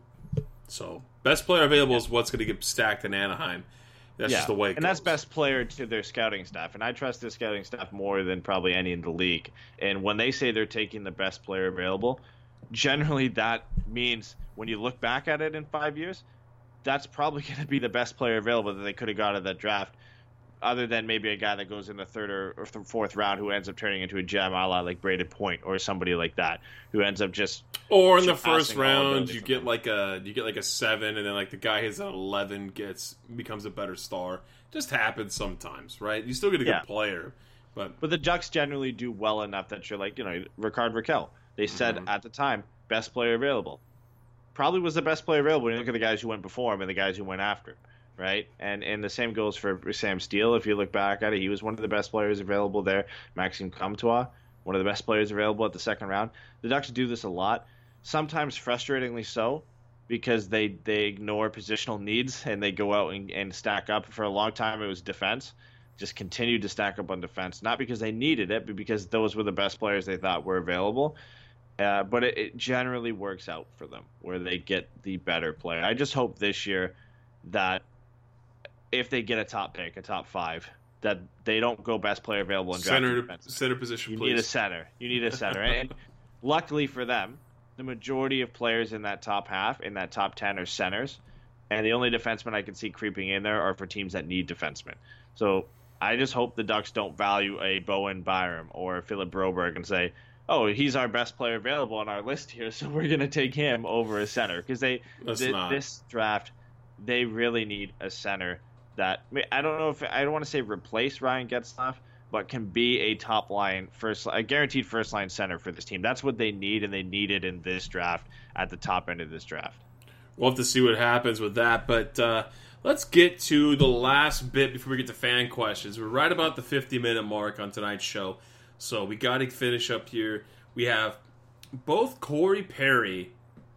So, best player available is what's going to get stacked in Anaheim. That's just the way it and goes. that's best player to their scouting staff. And I trust their scouting staff more than probably any in the league. And when they say they're taking the best player available, generally that means when you look back at it in five years, that's probably going to be the best player available that they could have got at that draft. Other than maybe a guy that goes in the third or, or th- fourth round who ends up turning into a gem a la like Brayden Point or somebody like that who ends up just Or in the first round, you get like a you get like a seven, and then like the guy hits an eleven gets becomes a better star. Just happens sometimes, right? You still get a Yeah. good player, but But the Ducks generally do well enough that you're like, you know, Rickard Rakell. They said Mhm. at the time, best player available. Probably was the best player available when you look at the guys who went before him and the guys who went after him, right? And and the same goes for Sam Steele. If you look back at it, he was one of the best players available there. Maxime Comtois, one of the best players available at the second round. The Ducks do this a lot, sometimes frustratingly so, because they they ignore positional needs and they go out and, and stack up. For a long time, it was defense just continued to stack up on defense, not because they needed it, but because those were the best players they thought were available. Uh, but it, it generally works out for them where they get the better player. I just hope this year that if they get a top pick, a top five, that they don't go best player available in center defense. center position, You please. need a center. You need a center. and luckily for them, the majority of players in that top half, in that top 10, are centers. And the only defensemen I can see creeping in there are for teams that need defensemen. So I just hope the Ducks don't value a Bowen Byram or Philip Broberg and say, oh, he's our best player available on our list here, so we're going to take him over a center. Because they not. this draft, they really need a center that I don't know if I don't want to say replace Ryan Getzlaff, but can be a top line first, a guaranteed first line center for this team. That's what they need, and they need it in this draft at the top end of this draft. We'll have to see what happens with that. But uh, let's get to the last bit before we get to fan questions. We're right about the 50 minute mark on tonight's show. So we got to finish up here we have both Corey Perry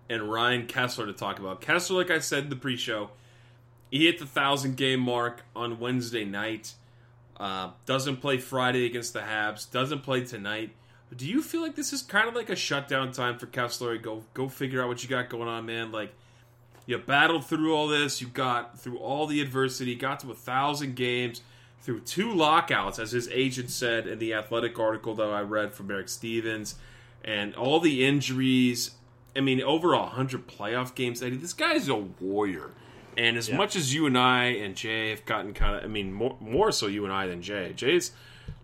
and Ryan Kesler to talk about. Kesler, like I said in the pre-show, he hit the thousand game mark on Wednesday night. Uh, doesn't play Friday against the Habs. Doesn't play tonight. Do you feel like this is kind of like a shutdown time for Kesler? Go go figure out what you got going on, man. Like you battled through all this. You got through all the adversity. Got to a thousand games through two lockouts, as his agent said in the athletic article that I read from Eric Stephens, and all the injuries. I mean, over a hundred playoff games. Eddie, this guy's a warrior. And as Yeah. much as you and I and Jay have gotten kind of, I mean, more, more so you and I than Jay. Jay's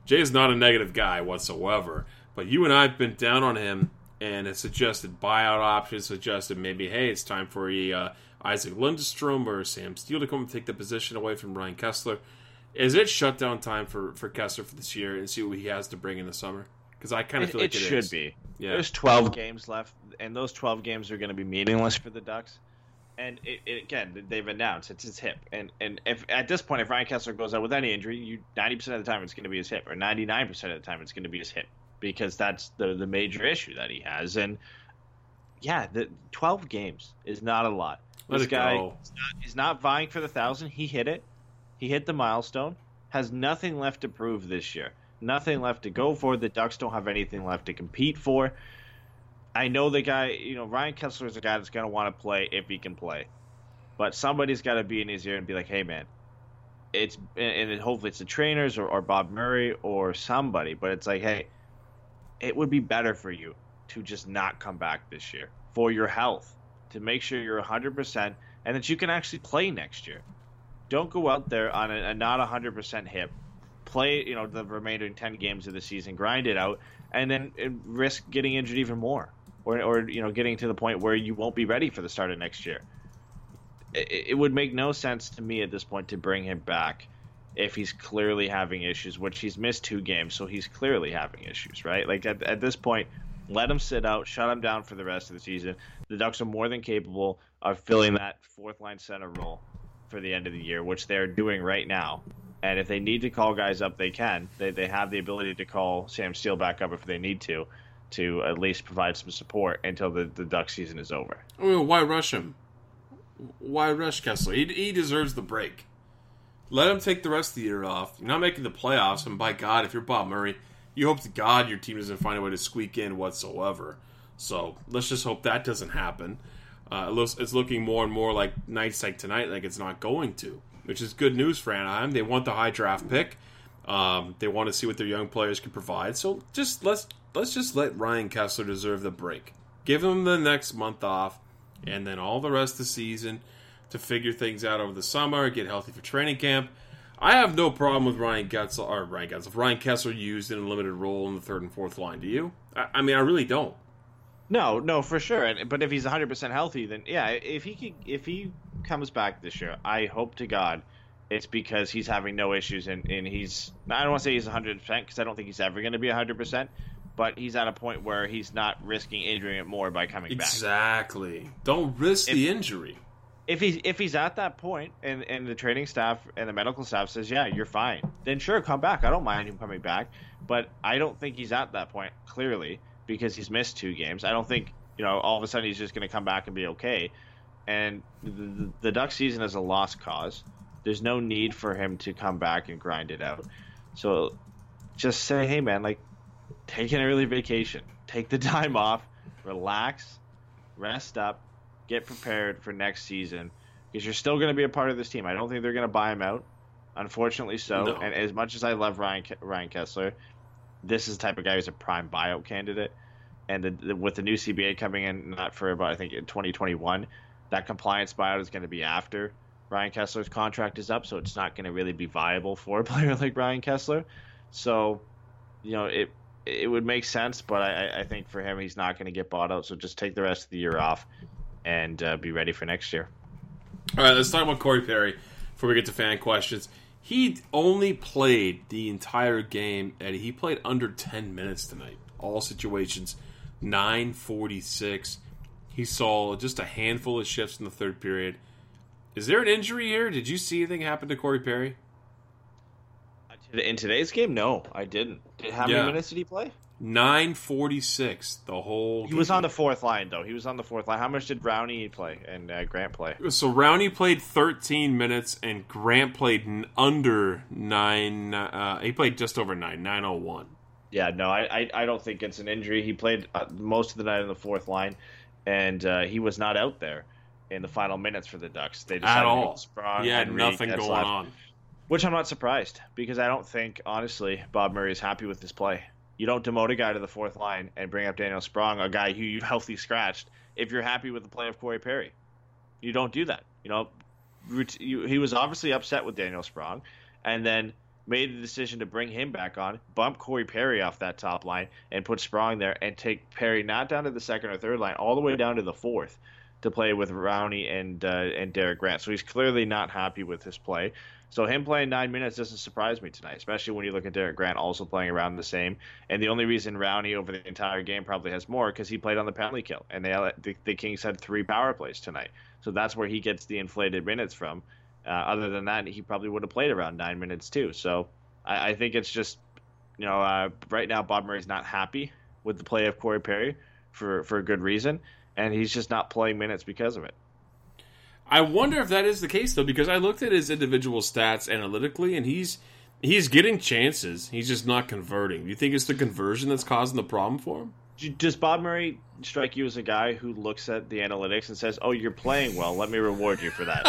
Jay is not a negative guy whatsoever, but you and I have been down on him and have suggested buyout options, suggested maybe, hey, it's time for a uh, Isac Lundestrom or Sam Steele to come and take the position away from Ryan Kesler. Is it shutdown time for, for Kesler for this year and see what he has to bring in the summer? Because I kind of It, feel like it it should is. be. Yeah. There's 12 games left, and those 12 games are going to be meaningless for the Ducks. And it, it, again, they've announced it's his hip, and and if at this point, if Ryan Kesler goes out with any injury, you 90% of the time it's going to be his hip, or 99% of the time it's going to be his hip, because that's the the major issue that he has. And yeah, the 12 games is not a lot. Let this guy is not, he's not vying for the thousand. He hit it. He hit the milestone. Has nothing left to prove this year. Nothing left to go for. The Ducks don't have anything left to compete for. I know the guy, you know, Ryan Kesler is a guy that's going to want to play if he can play. But somebody's got to be in his ear and be like, hey, man, it's, and and hopefully it's the trainers or, or Bob Murray or somebody, but it's like, hey, it would be better for you to just not come back this year for your health, to make sure you're 100% and that you can actually play next year. Don't go out there on a, a not 100% hip, play, you know, the remaining 10 games of the season, grind it out, and then risk getting injured even more. Or, or, you know, getting to the point where you won't be ready for the start of next year. It, it would make no sense to me at this point to bring him back if he's clearly having issues, which he's missed two games, so he's clearly having issues, right? Like at, at this point, let him sit out, shut him down for the rest of the season. The Ducks are more than capable of filling that fourth line center role for the end of the year, which they're doing right now. And if they need to call guys up, they can. They, they have the ability to call Sam Steele back up if they need to, to at least provide some support until the, the Duck season is over. Oh, I why rush him? Why rush Kesler? He, he deserves the break. Let him take the rest of the year off. You're not making the playoffs, and by God, if you're Bob Murray, you hope to God your team doesn't find a way to squeak in whatsoever. So let's just hope that doesn't happen. Uh, it looks, it's looking more and more like nights like tonight, like it's not going to, which is good news for Anaheim. They want the high draft pick. Um, they want to see what their young players can provide. So just let's let's just let Ryan Kesler deserve the break. Give him the next month off, and then all the rest of the season to figure things out over the summer, get healthy for training camp. I have no problem with Ryan Getzel or Ryan Getzel, Ryan Kesler used in a limited role in the third and fourth line. Do you? I, I mean, I really don't. No, no, for sure. And, but if he's 100% healthy, then yeah, if he could, if he comes back this year, I hope to God it's because he's having no issues and, and he's I don't want to say he's 100% because I don't think he's ever going to be 100%, but he's at a point where he's not risking injuring it more by coming back. Exactly. Don't risk the injury. If he's if he's at that point and and the training staff and the medical staff says, "Yeah, you're fine." Then sure, come back. I don't mind him coming back, but I don't think he's at that point clearly because he's missed two games. I don't think, you know, all of a sudden he's just going to come back and be okay. And the, the, the Duck season is a lost cause. There's no need for him to come back and grind it out. So just say, "Hey man, like take an early vacation. Take the time off, relax, rest up, get prepared for next season because you're still going to be a part of this team. I don't think they're going to buy him out, unfortunately. So, No. and as much as I love Ryan Ryan Kesler, this is the type of guy who's a prime buyout candidate. And the, the, with the new CBA coming in, not for about I think in 2021, that compliance buyout is going to be after Ryan Kesler's contract is up, so it's not going to really be viable for a player like Ryan Kesler. So, you know, it it would make sense, but I, I think for him, he's not going to get bought out. So just take the rest of the year off and uh, be ready for next year. All right, let's talk about Corey Perry before we get to fan questions. He only played the entire game, Eddie. He played under 10 minutes tonight. All situations, 946. He saw just a handful of shifts in the third period. Is there an injury here? Did you see anything happen to Corey Perry? In today's game, no, I didn't. Did, how Yeah. many minutes did he play? 946 the whole He was game. on the fourth line though. He was on the fourth line. How much did Rowney play and uh, Grant play? So Rowney played 13 minutes and Grant played under 9 uh, he played just over 9 901. Yeah, no, I, I, I don't think it's an injury. He played uh, most of the night on the fourth line, and uh, he was not out there in the final minutes for the Ducks. They decided At all. He had Henry, nothing Getzlaff, going on. Which I'm not surprised because I don't think, honestly, Bob Murray is happy with this play. You don't demote a guy to the fourth line and bring up Daniel Sprong, a guy who you've healthy scratched, if you're happy with the play of Corey Perry. You don't do that. You know, you- he was obviously upset with Daniel Sprong, and then made the decision to bring him back on, bump Corey Perry off that top line, and put Sprong there, and take Perry not down to the second or third line, all the way down to the fourth to play with Rowney and uh, and Derek Grant. So he's clearly not happy with his play. So him playing nine minutes doesn't surprise me tonight, especially when you look at Derek Grant also playing around the same. And the only reason Rowney over the entire game probably has more because he played on the penalty kill, and they the, the Kings had three power plays tonight. So that's where he gets the inflated minutes from. Uh, other than that, he probably would have played around nine minutes too. So I, I think it's just, you know, uh, right now Bob Murray's not happy with the play of Corey Perry for for a good reason, and he's just not playing minutes because of it. I wonder if that is the case though, because I looked at his individual stats analytically, and he's he's getting chances. He's just not converting. Do you think it's the conversion that's causing the problem for him? Does Bob Murray strike you as a guy who looks at the analytics and says, "Oh, you're playing well. Let me reward you for that"?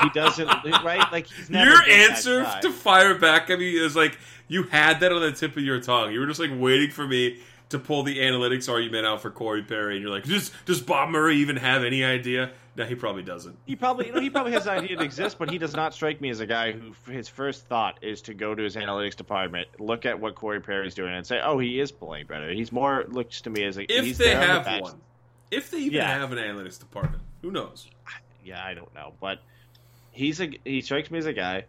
he doesn't, right? Like he's never Your answer to fire back at me is like you had that on the tip of your tongue. You were just like waiting for me to pull the analytics argument out for Corey Perry, and you're like, does does Bob Murray even have any idea? No, he probably doesn't. He probably, you know, he probably has an idea it exists, but he does not strike me as a guy who his first thought is to go to his analytics department, look at what Corey Perry's doing, and say, "Oh, he is playing better." He's more looks to me as a If they on the have one, if they even Yeah. have an analytics department, who knows? Yeah, I don't know, but he's a he strikes me as a guy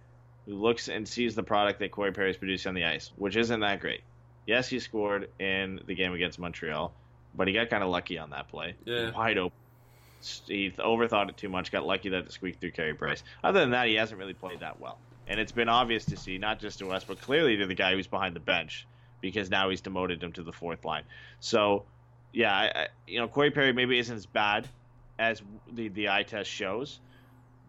who looks and sees the product that Corey Perry's producing on the ice, which isn't that great. Yes, he scored in the game against Montreal, but he got kind of lucky on that play. Yeah. Wide open. He overthought it too much, got lucky that it squeaked through Carey Price. Other than that, he hasn't really played that well. And it's been obvious to see, not just to us, but clearly to the guy who's behind the bench, because now he's demoted him to the fourth line. So, yeah, I, you know, Corey Perry maybe isn't as bad as the, the eye test shows,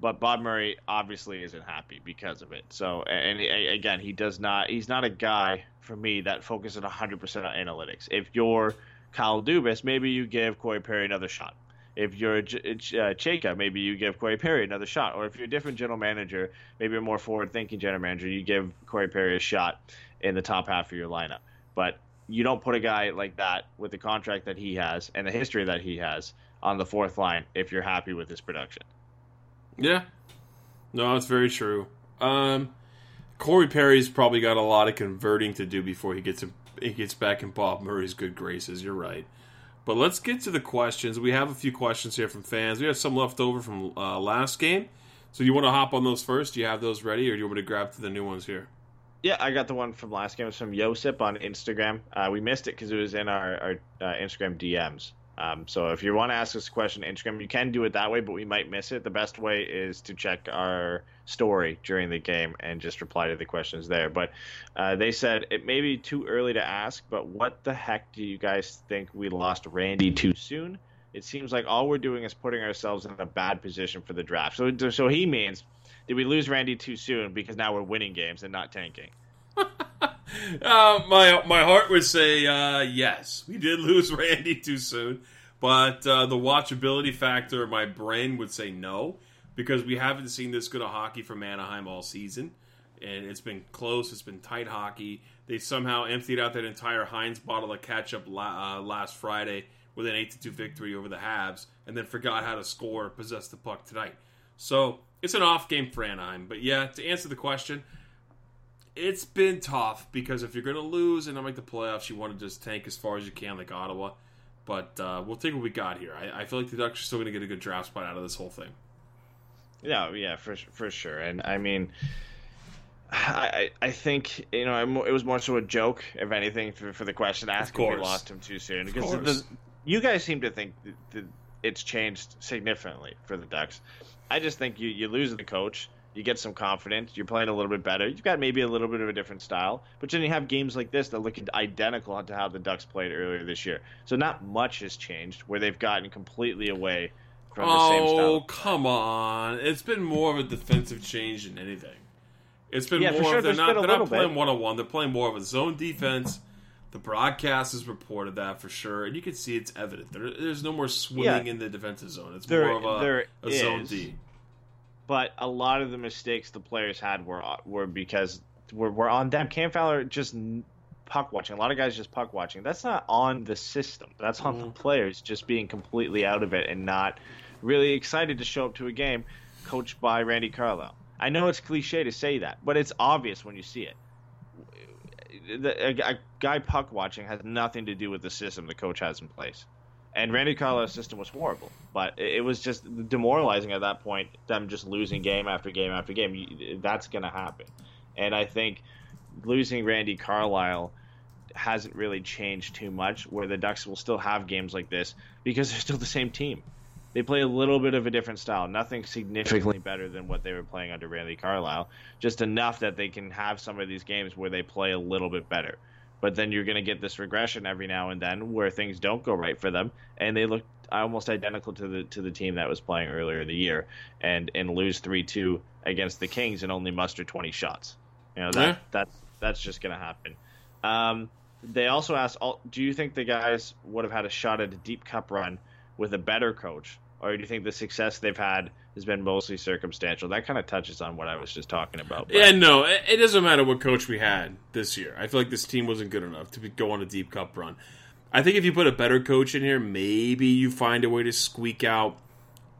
but Bob Murray obviously isn't happy because of it. So, and, again, he does not. He's not a guy for me that focuses 100 percent on analytics. If you're Kyle Dubas, maybe you give Corey Perry another shot. If you're uh, Chayka, maybe you give Corey Perry another shot. Or if you're a different general manager, maybe a more forward-thinking general manager, you give Corey Perry a shot in the top half of your lineup. But you don't put a guy like that with the contract that he has and the history that he has on the fourth line if you're happy with his production. Yeah. No, it's very true. Um, Corey Perry's probably got a lot of converting to do before he gets he gets back in Bob Murray's good graces. You're right. But let's get to the questions. We have a few questions here from fans. We have some left over from uh, last game. So you want to hop on those first? Do you have those ready, or do you want me to grab to the new ones here? Yeah, I got the one from last game. It was from Yosip on Instagram. Uh, we missed it because it was in our, our uh, Instagram DMs. Um, so if you want to ask us a question on Instagram, you can do it that way, but we might miss it. The best way is to check our story during the game and just reply to the questions there. But uh, they said it may be too early to ask, but what the heck do you guys think we lost Randy too soon? It seems like all we're doing is putting ourselves in a bad position for the draft. So, so he means, did we lose Randy too soon because now we're winning games and not tanking? Uh, my my heart would say uh, yes. We did lose Randy too soon, but uh, the watchability factor, my brain would say no because we haven't seen this good of hockey from Anaheim all season, and it's been close. It's been tight hockey. They somehow emptied out that entire Heinz bottle of ketchup la- uh, last Friday with an eight to two victory over the Habs, and then forgot how to score, possess the puck tonight. So it's an off game for Anaheim. But yeah, to answer the question, it's been tough because if you're going to lose and not make the playoffs, you want to just tank as far as you can, like Ottawa. But uh, we'll take what we got here. I, I feel like the Ducks are still going to get a good draft spot out of this whole thing. Yeah, yeah, for for sure. And I mean, I I I think you know I'm- it was more so a joke, if anything, for, for the question asked. when We lost him too soon because the, you guys seem to think that it's changed significantly for the Ducks. I just think you you lose the coach, You get some confidence. You're playing a little bit better. You've got maybe a little bit of a different style, but then you have games like this that look identical to how the Ducks played earlier this year. So not much has changed, where they've gotten completely away from the same oh, style. Oh, come on. It's been more of a defensive change than anything. It's been Yeah, for more sure, of they're not they're not playing one on one. They're playing more of a zone defense. The broadcast has reported that for sure, and you can see it's evident. There, there's no more swimming Yeah. in the defensive zone. It's There- more of a, a zone. D. but a lot of the mistakes the players had were were because were, were on them. Cam Fowler just puck watching. A lot of guys just puck watching. That's not on the system. That's on the mm-hmm. players just being completely out of it and not really excited to show up to a game coached by Randy Carlyle. I know it's cliche to say that, but it's obvious when you see it. The, a, a guy puck watching has nothing to do with the system the coach has in place. And Randy Carlyle's system was horrible, but it was just demoralizing at that point. Them just losing game after game after game. That's going to happen, and I think losing Randy Carlyle hasn't really changed too much. Where the Ducks will still have games like this because they're still the same team. They play a little bit of a different style, nothing significantly better than what they were playing under Randy Carlyle. Just enough that they can have some of these games where they play a little bit better but then you're going to get this regression every now and then where things don't go right for them and they look almost identical to the to the team that was playing earlier in the year and and lose 3-2 against the Kings and only muster 20 shots. You know that Yeah. that's that's just going to happen. Um, they also asked, do you think the guys would have had a shot at a deep cup run with a better coach, or do you think the success they've had has been mostly circumstantial? That kind of touches on what I was just talking about. but- Yeah, no, it, it doesn't matter what coach we had this year. I feel like this team wasn't good enough to be, go on a deep cup run. I think if you put a better coach in here, maybe you find a way to squeak out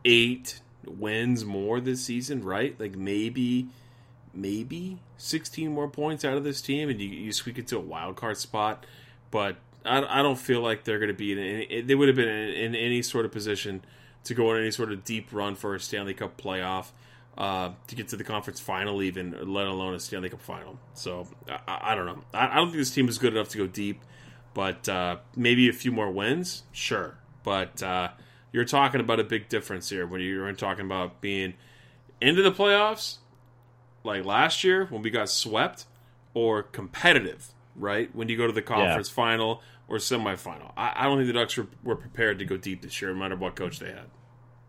eight wins more this season, right? Like maybe, maybe sixteen more points out of this team, and you, you squeak it to a wild card spot. But I, I don't feel like they're going to be in. Any, they would have been in, in any sort of position to go on any sort of deep run for a Stanley Cup playoff uh, to get to the conference final, even let alone a Stanley Cup final. So I, I don't know. I, I don't think this team is good enough to go deep, but uh, maybe a few more wins, sure. But uh, you're talking about a big difference here when you're talking about being into the playoffs, like last year when we got swept, or competitive, right? When you go to the conference final or semifinal. I, I don't think the Ducks were, were prepared to go deep this year, no matter what coach they had.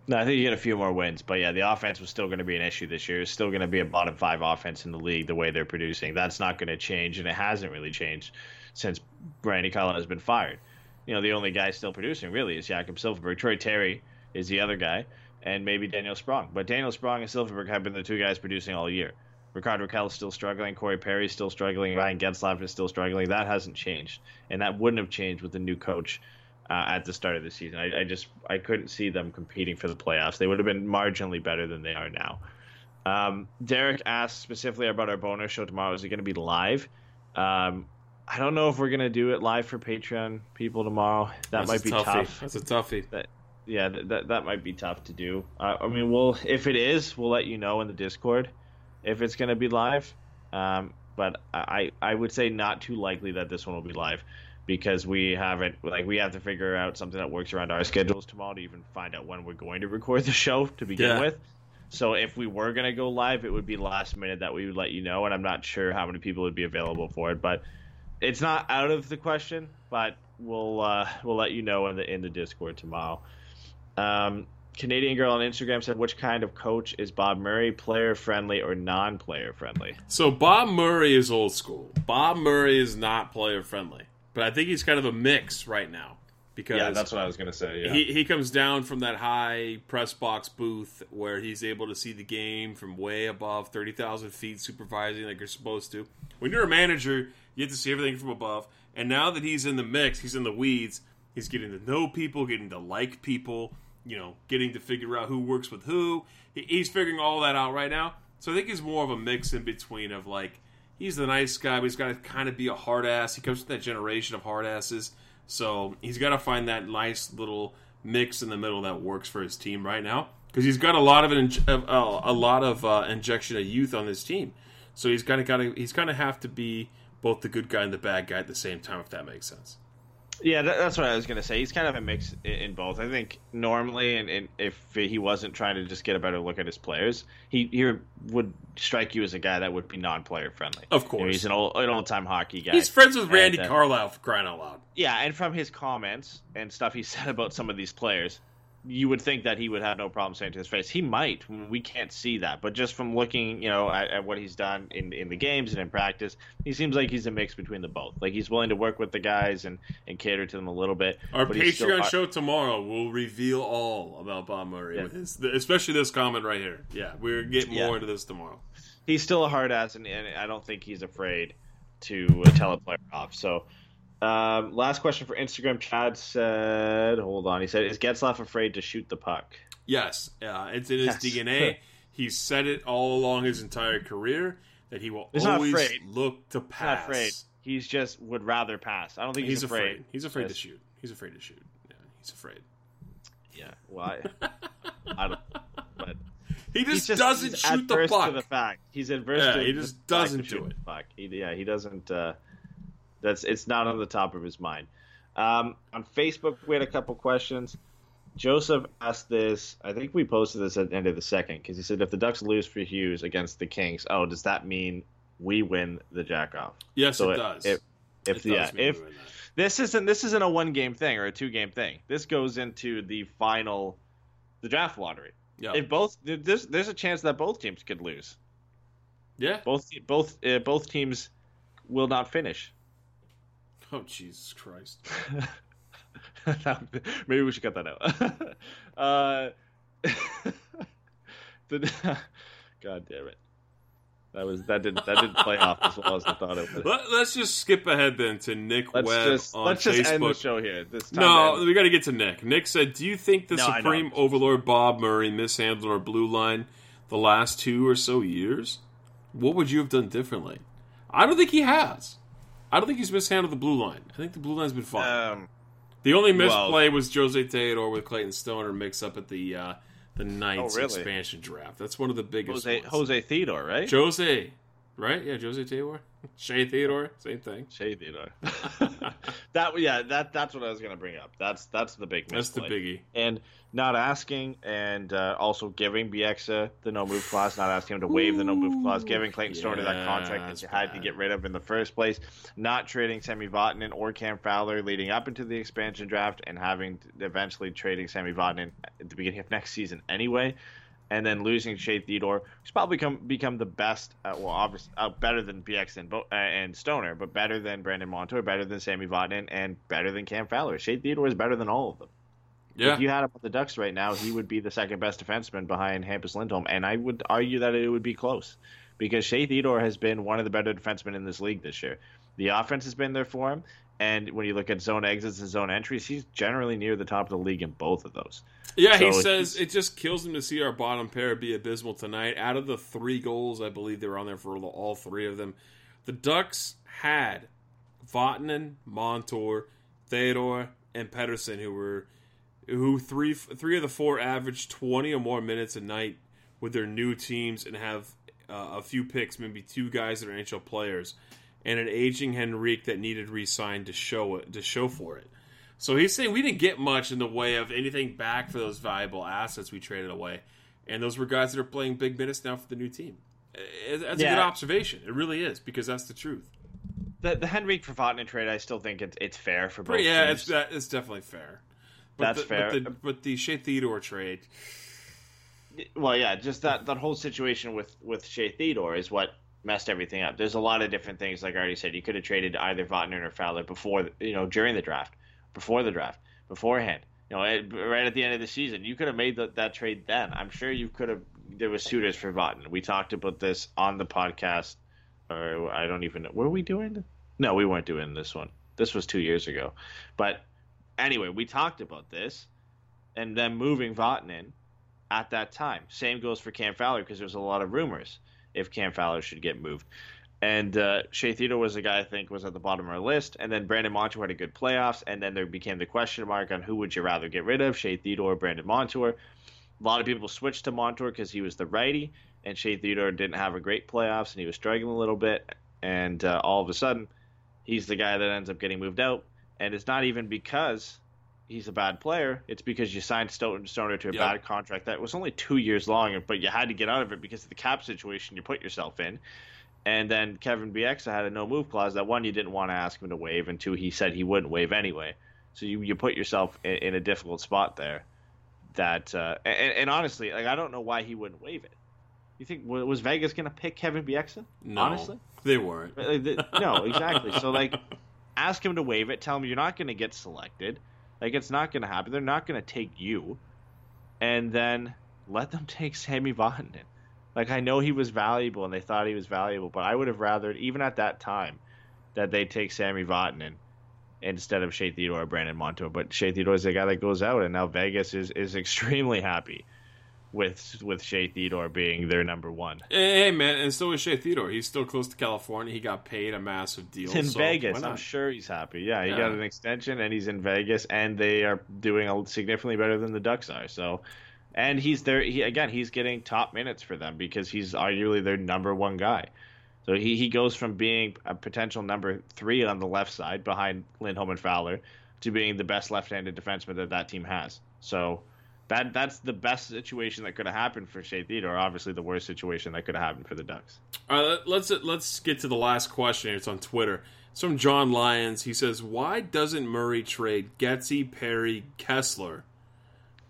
No, I think you get a few more wins, but yeah, the offense was still going to be an issue this year. It's still going to be a bottom five offense in the league the way they're producing. That's not going to change, and it hasn't really changed since Randy Cullen has been fired. You know, the only guy still producing really is Jakob Silfverberg. Troy Terry is the other guy, and maybe Daniel Sprong. But Daniel Sprong and Silfverberg have been the two guys producing all year. Rickard Rakell is still struggling. Corey Perry is still struggling. Ryan Getzlaff is still struggling. That hasn't changed, and that wouldn't have changed with the new coach uh, at the start of the season. I, I just I couldn't see them competing for the playoffs. They would have been marginally better than they are now. Um, Derek asked specifically about our bonus show tomorrow. Is it going to be live? Um, I don't know if we're going to do it live for Patreon people tomorrow. That That's might be toughie. tough. That's a toughie. That yeah, that, that that might be tough to do. Uh, I mean, we'll if it is, we'll let you know in the Discord if it's going to be live. Um, but I I would say not too likely that this one will be live because we haven't like we have to figure out something that works around our schedules tomorrow to even find out when we're going to record the show to begin Yeah. with. So if we were gonna go live, it would be last minute that we would let you know, and I'm not sure how many people would be available for it, but it's not out of the question. But we'll uh, we'll let you know in the in the Discord tomorrow. Um, Canadian girl on Instagram said, "Which kind of coach is Bob Murray? Player friendly or non-player friendly?" So Bob Murray is old school. Bob Murray is not player friendly, but I think he's kind of a mix right now because yeah, that's what I was gonna say. Yeah. he he comes down from that high press box booth where he's able to see the game from way above thirty thousand feet, supervising like you're supposed to. When you're a manager, you have to see everything from above. And now that he's in the mix, he's in the weeds. He's getting to know people, getting to like people. You know, getting to figure out who works with who. He's figuring all that out right now. So I think he's more of a mix in between of like he's the nice guy, but he's got to kind of be a hard ass. He comes from that generation of hard asses. So he's got to find that nice little mix in the middle that works for his team right now because he's got a lot of inj- uh, a lot of uh, injection of youth on this team. So he's kind of got to he's kind of have to be both the good guy and the bad guy at the same time, if that makes sense. Yeah, that, that's what I was gonna say. He's kind of a mix in, both. I think normally, and, and if he wasn't trying to just get a better look at his players, he, he would strike you as a guy that would be non-player friendly. Of You know, course. he's an old an old time hockey guy. He's friends with Randy And, uh, Carlyle for crying out loud. Yeah, and from his comments and stuff he said about some of these players, you would think that he would have no problem saying to his face. He might. We can't see that, but just from looking, you know, at, at what he's done in in the games and in practice, he seems like he's a mix between the both. Like he's willing to work with the guys and and cater to them a little bit. Our he's still- Patreon show tomorrow will reveal all about Bob Murray, Yeah. his, especially this comment right here. Yeah, we're getting Yeah. more into this tomorrow. he's still a hard ass, and, and I don't think he's afraid to uh, tell a player off. So, um, last question for Instagram. Chad said, "Hold on." He said, "Is Getzlaff afraid to shoot the puck?" Yes, uh, it's in his Yes. DNA. He's said it all along his entire career that he will He's always look to He's pass. not afraid. He's just would rather pass. I don't think he's, He's afraid. afraid. He's afraid to shoot. He's afraid to shoot. Yeah, he's afraid. Yeah. Why? I don't. But He just, just doesn't shoot the puck. To the fact he's adverse. Yeah, to he just doesn't do it. Puck. He, yeah, he doesn't. Uh, that's it's not on the top of his mind. Um, on Facebook, we had a couple questions. Joseph asked this. I think we posted this at the end of the second because he said, "If the Ducks lose for Hughes against the Kings, oh, does that mean we win the jack off?" yes, So it, it- does. if- If It yeah, if we win that. this isn't this isn't a one game thing or a two game thing. This goes into the final, the draft lottery. yeah, If both there's there's a chance that both teams could lose. yeah. Both both uh, both teams will not finish. Oh Jesus Christ! Maybe we should cut that out. uh, the, God damn it! That was that didn't that didn't play off as well as I thought it would. Let, us just skip ahead then to Nick Let's Webb just on let's just end the Facebook. show here. This time No, to we got to get to Nick. Nick said, "Do you think the No, Supreme Overlord Bob Murray mishandled our blue line the last two or so years? What would you have done differently?" I don't think he has. I don't think he's mishandled the blue line. I think the blue line's been fine. um, the only well- misplay was Jose Theodore with Clayton Stoner mix up at the uh, the Knights Oh, really? expansion draft. That's one of the biggest. Jose ones. Jose Theodore, right? Jose, right? Yeah, Jose Theodore, Shea Theodore, same thing. Shea Theodore. that yeah, that that's what I was gonna bring up. That's that's the big That's the biggie. and not asking and uh, also giving Bieksa the no move clause, not asking him to waive the no move clause, giving Clayton Stoner that contract that you had to get rid of in the first place, not trading Sami Vatanen or Cam Fowler leading up into the expansion draft, and having eventually trading Sami Vatanen at the beginning of next season anyway. And then losing Shea Theodore, who's probably become become the best, uh, well, obviously uh, better than Bieksa and, uh, and Stoner, but better than Brandon Montour, better than Sami Vatanen, and better than Cam Fowler. Shea Theodore is better than all of them. Yeah, If you had him with the Ducks right now, he would be the second best defenseman behind Hampus Lindholm, and I would argue that it would be close because Shea Theodore has been one of the better defensemen in this league this year. The offense has been there for him, and when you look at zone exits and zone entries, he's generally near the top of the league in both of those. Yeah, he says it just kills him to see our bottom pair be abysmal tonight. Out of the three goals, I believe they were on there for all three of them. The Ducks had Vatanen, Montour, Theodore, and Pettersson, who were who three three of the four averaged twenty or more minutes a night with their new teams and have uh, a few picks, maybe two guys that are NHL players, and an aging Henrique that needed re-signed to show it to show for it. So he's saying we didn't get much in the way of anything back for those valuable assets we traded away, and those were guys that are playing big minutes now for the new team. Uh, That's a good observation. It really is because that's the truth. The the Henrique for trade, I still think it's it's fair for both. But yeah, teams. it's that it's definitely fair. But That's the, fair. But the, but the Shea Theodore trade, well, yeah, just that that whole situation with with Shea Theodore is what messed everything up. There's a lot of different things, like I already said. You could have traded either Vatanen or Fowler before, you know, during the draft, before the draft, beforehand. You know, right at the end of the season, you could have made the, that trade then. I'm sure you could have. There was suitors for Vatanen. We talked about this on the podcast, or I don't even know. Were we doing? No, we weren't doing this one. This was two years ago. But anyway, we talked about this, and then moving Vatanen at that time. Same goes for Cam Fowler because there's a lot of rumors if Cam Fowler should get moved. And uh, Shea Theodore was a guy I think was at the bottom of our list, and then Brandon Montour had a good playoffs, and then there became the question mark on who would you rather get rid of, Shea Theodore or Brandon Montour. A lot of people switched to Montour because he was the righty, and Shea Theodore didn't have a great playoffs, and he was struggling a little bit, and uh, all of a sudden, he's the guy that ends up getting moved out, and it's not even because he's a bad player. It's because you signed Stoner to a Yep. bad contract that was only two years long, but you had to get out of it because of the cap situation you put yourself in. And then Kevin Bieksa had a no move clause that one you didn't want to ask him to waive, and two he said he wouldn't waive anyway. So you, you put yourself in, in a difficult spot there. That uh, and, and honestly, like I don't know why he wouldn't waive it. You think was Vegas going to pick Kevin Bieksa? No, honestly, they weren't. no, exactly. So like, ask him to waive it. Tell him you're not going to get selected. Like it's not going to happen. They're not going to take you, and then let them take Sami Vatanen. Like I know he was valuable and they thought he was valuable, but I would have rather, even at that time, that they take Sami Vatanen instead of Shea Theodore or Brandon Montour. But Shea Theodore is the guy that goes out, and now Vegas is is extremely happy with with Shea Theodore being their number one. Hey, hey, man, and so is Shea Theodore. He's still close to California. He got paid a massive deal. He's in so Vegas. I'm sure he's happy. Yeah, he Yeah. got an extension and he's in Vegas, and they are doing a, significantly better than the Ducks are. So, and he's there. He again, he's getting top minutes for them because he's arguably their number one guy. So he, he goes from being a potential number three on the left side behind Lindholm and Fowler to being the best left-handed defenseman that that team has. So that that's the best situation that could have happened for Shea Theodore. Obviously, the worst situation that could have happened for the Ducks. All right, let- let's let's get to the last question. here. It's on Twitter. It's from John Lyons. He says, "Why doesn't Murray trade Getzey, Perry, Kesler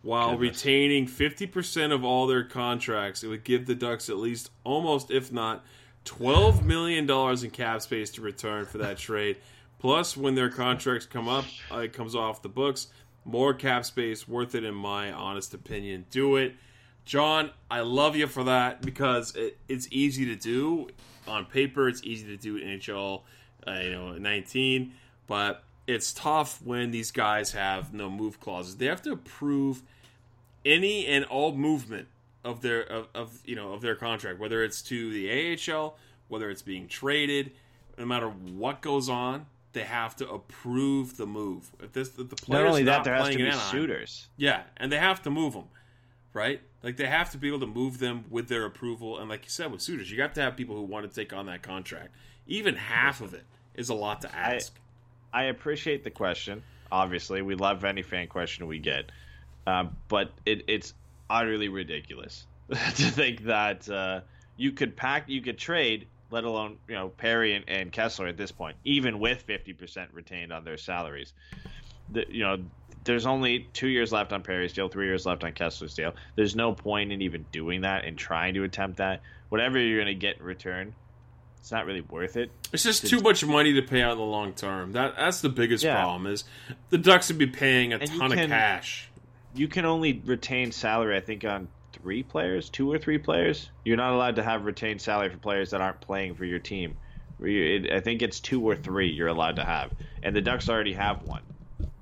while Goodness. retaining fifty percent of all their contracts? It would give the Ducks at least almost, if not, twelve million dollars in cap space to return for that trade. Plus, when their contracts come up, it comes off the books. More cap space, worth it in my honest opinion. Do it." John, I love you for that because it, it's easy to do on paper. It's easy to do NHL, uh, you know, 19, but it's tough when these guys have no move clauses. They have to approve any and all movement of their of, of you know of their contract, whether it's to the AHL, whether it's being traded, no matter what goes on. They have to approve the move. If this, if the player's Not only that, not there has to playing be suitors. yeah, and they have to move them, right? Like they have to be able to move them with their approval. And like you said with suitors, you have to have people who want to take on that contract. Even half of it is a lot to ask. I appreciate the question. Obviously, we love any fan question we get, um, but it, it's utterly ridiculous to think that uh, you could pack, you could trade, let alone you know Perry and, and Kesler at this point, even with fifty percent retained on their salaries. The, you know, there's only two years left on Perry's deal, three years left on Kesler's deal. There's no point in even doing that and trying to attempt that. Whatever you're going to get in return, it's not really worth it. it's just too much money to pay out in the long term. That that's the biggest Yeah. problem is the Ducks would be paying a And ton of cash. you can only retain salary, I think, on three players, two or three players. You're not allowed to have retained salary for players that aren't playing for your team. I think it's two or three you're allowed to have, and the Ducks already have one.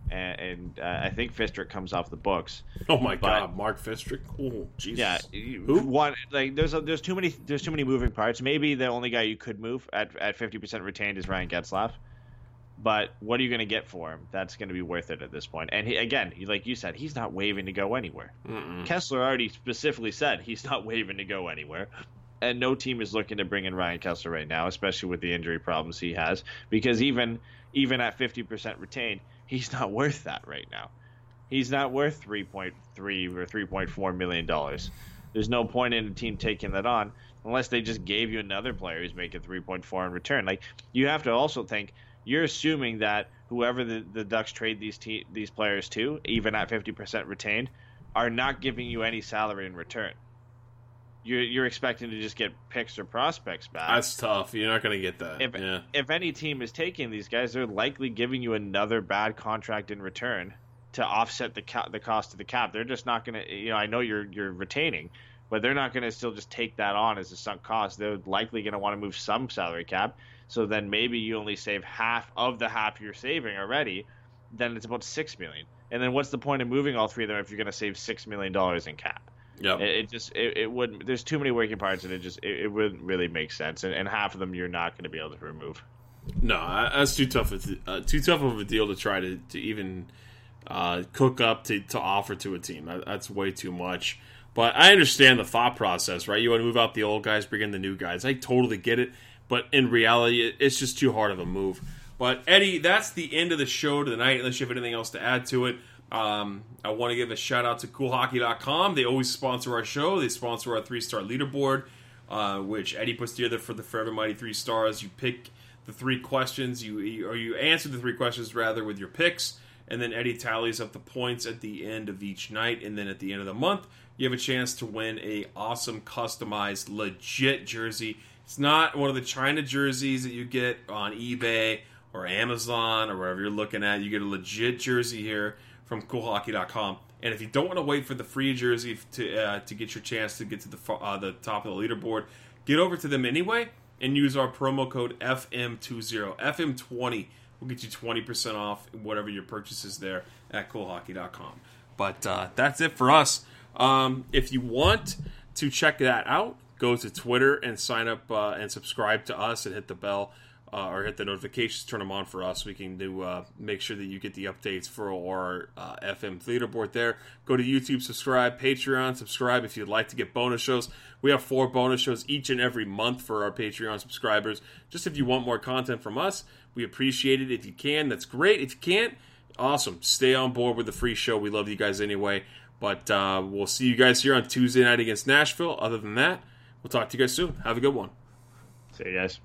And, and uh, I think Fistric comes off the books. Oh my But- god, Mark Fistric. Oh Jesus. Yeah, who one like there's a, there's too many there's too many moving parts. Maybe the only guy you could move at at 50% retained is Ryan Getzlaff. But what are you going to get for him? That's going to be worth it at this point. And he, again, he, like you said, he's not waving to go anywhere. Kesler already specifically said he's not waving to go anywhere. And no team is looking to bring in Ryan Kesler right now, especially with the injury problems he has, because even even at 50% retained, he's not worth that right now. He's not worth 3.3 or 3.4 million dollars. There's no point in a team taking that on unless they just gave you another player who's making 3.4 in return. Like you have to also think you're assuming that whoever the, the Ducks trade these te- these players to, even at 50% retained, are not giving you any salary in return. You're you're expecting to just get picks or prospects back. That's tough. You're not going to get that. if yeah. if any team is taking these guys, they're likely giving you another bad contract in return to offset the the cost of the cap. They're just not going to. You know, I know you're you're retaining, but they're not going to still just take that on as a sunk cost. They're likely going to want to move some salary cap. So then maybe you only save half of the half you're saving already. Then it's about six million. And then what's the point of moving all three of them if you're going to save six million dollars in cap? Yeah, It, it just it, it wouldn't. There's too many working parts, and it just it, it wouldn't really make sense. And, and half of them you're not going to be able to remove. No, that's too tough. Uh, too tough of a deal to try to, to even uh, cook up to, to offer to a team. That, that's way too much. But I understand the thought process, right? You want to move out the old guys, bring in the new guys. I totally get it. But in reality, it's just too hard of a move. But Eddie, that's the end of the show tonight. Unless you have anything else to add to it, um, I want to give a shout out to CoolHockey.com. They always sponsor our show. They sponsor our three star leaderboard, uh, which Eddie puts together for the Forever Mighty Three Stars. You pick the three questions, you or you answer the three questions rather with your picks, and then Eddie tallies up the points at the end of each night, and then at the end of the month, you have a chance to win a awesome customized legit jersey. It's not one of the China jerseys that you get on eBay or Amazon or wherever you're looking at. You get a legit jersey here from CoolHockey.com. And if you don't want to wait for the free jersey to uh, to get your chance to get to the uh, the top of the leaderboard, get over to them anyway and use our promo code FM20 FM20 will get you 20% off whatever your purchase is there at CoolHockey.com. But uh, that's it for us. Um, if you want to check that out, go to Twitter and sign up uh, and subscribe to us and hit the bell uh, or hit the notifications, turn them on for us. We can do uh, make sure that you get the updates for our uh, FM leaderboard there. Go to YouTube, subscribe, Patreon, subscribe if you'd like to get bonus shows. We have four bonus shows each and every month for our Patreon subscribers. Just if you want more content from us, we appreciate it. If you can, that's great. If you can't, awesome. Stay on board with the free show. We love you guys anyway. But uh, we'll see you guys here on Tuesday night against Nashville. Other than that, we'll talk to you guys soon. Have a good one. See you guys.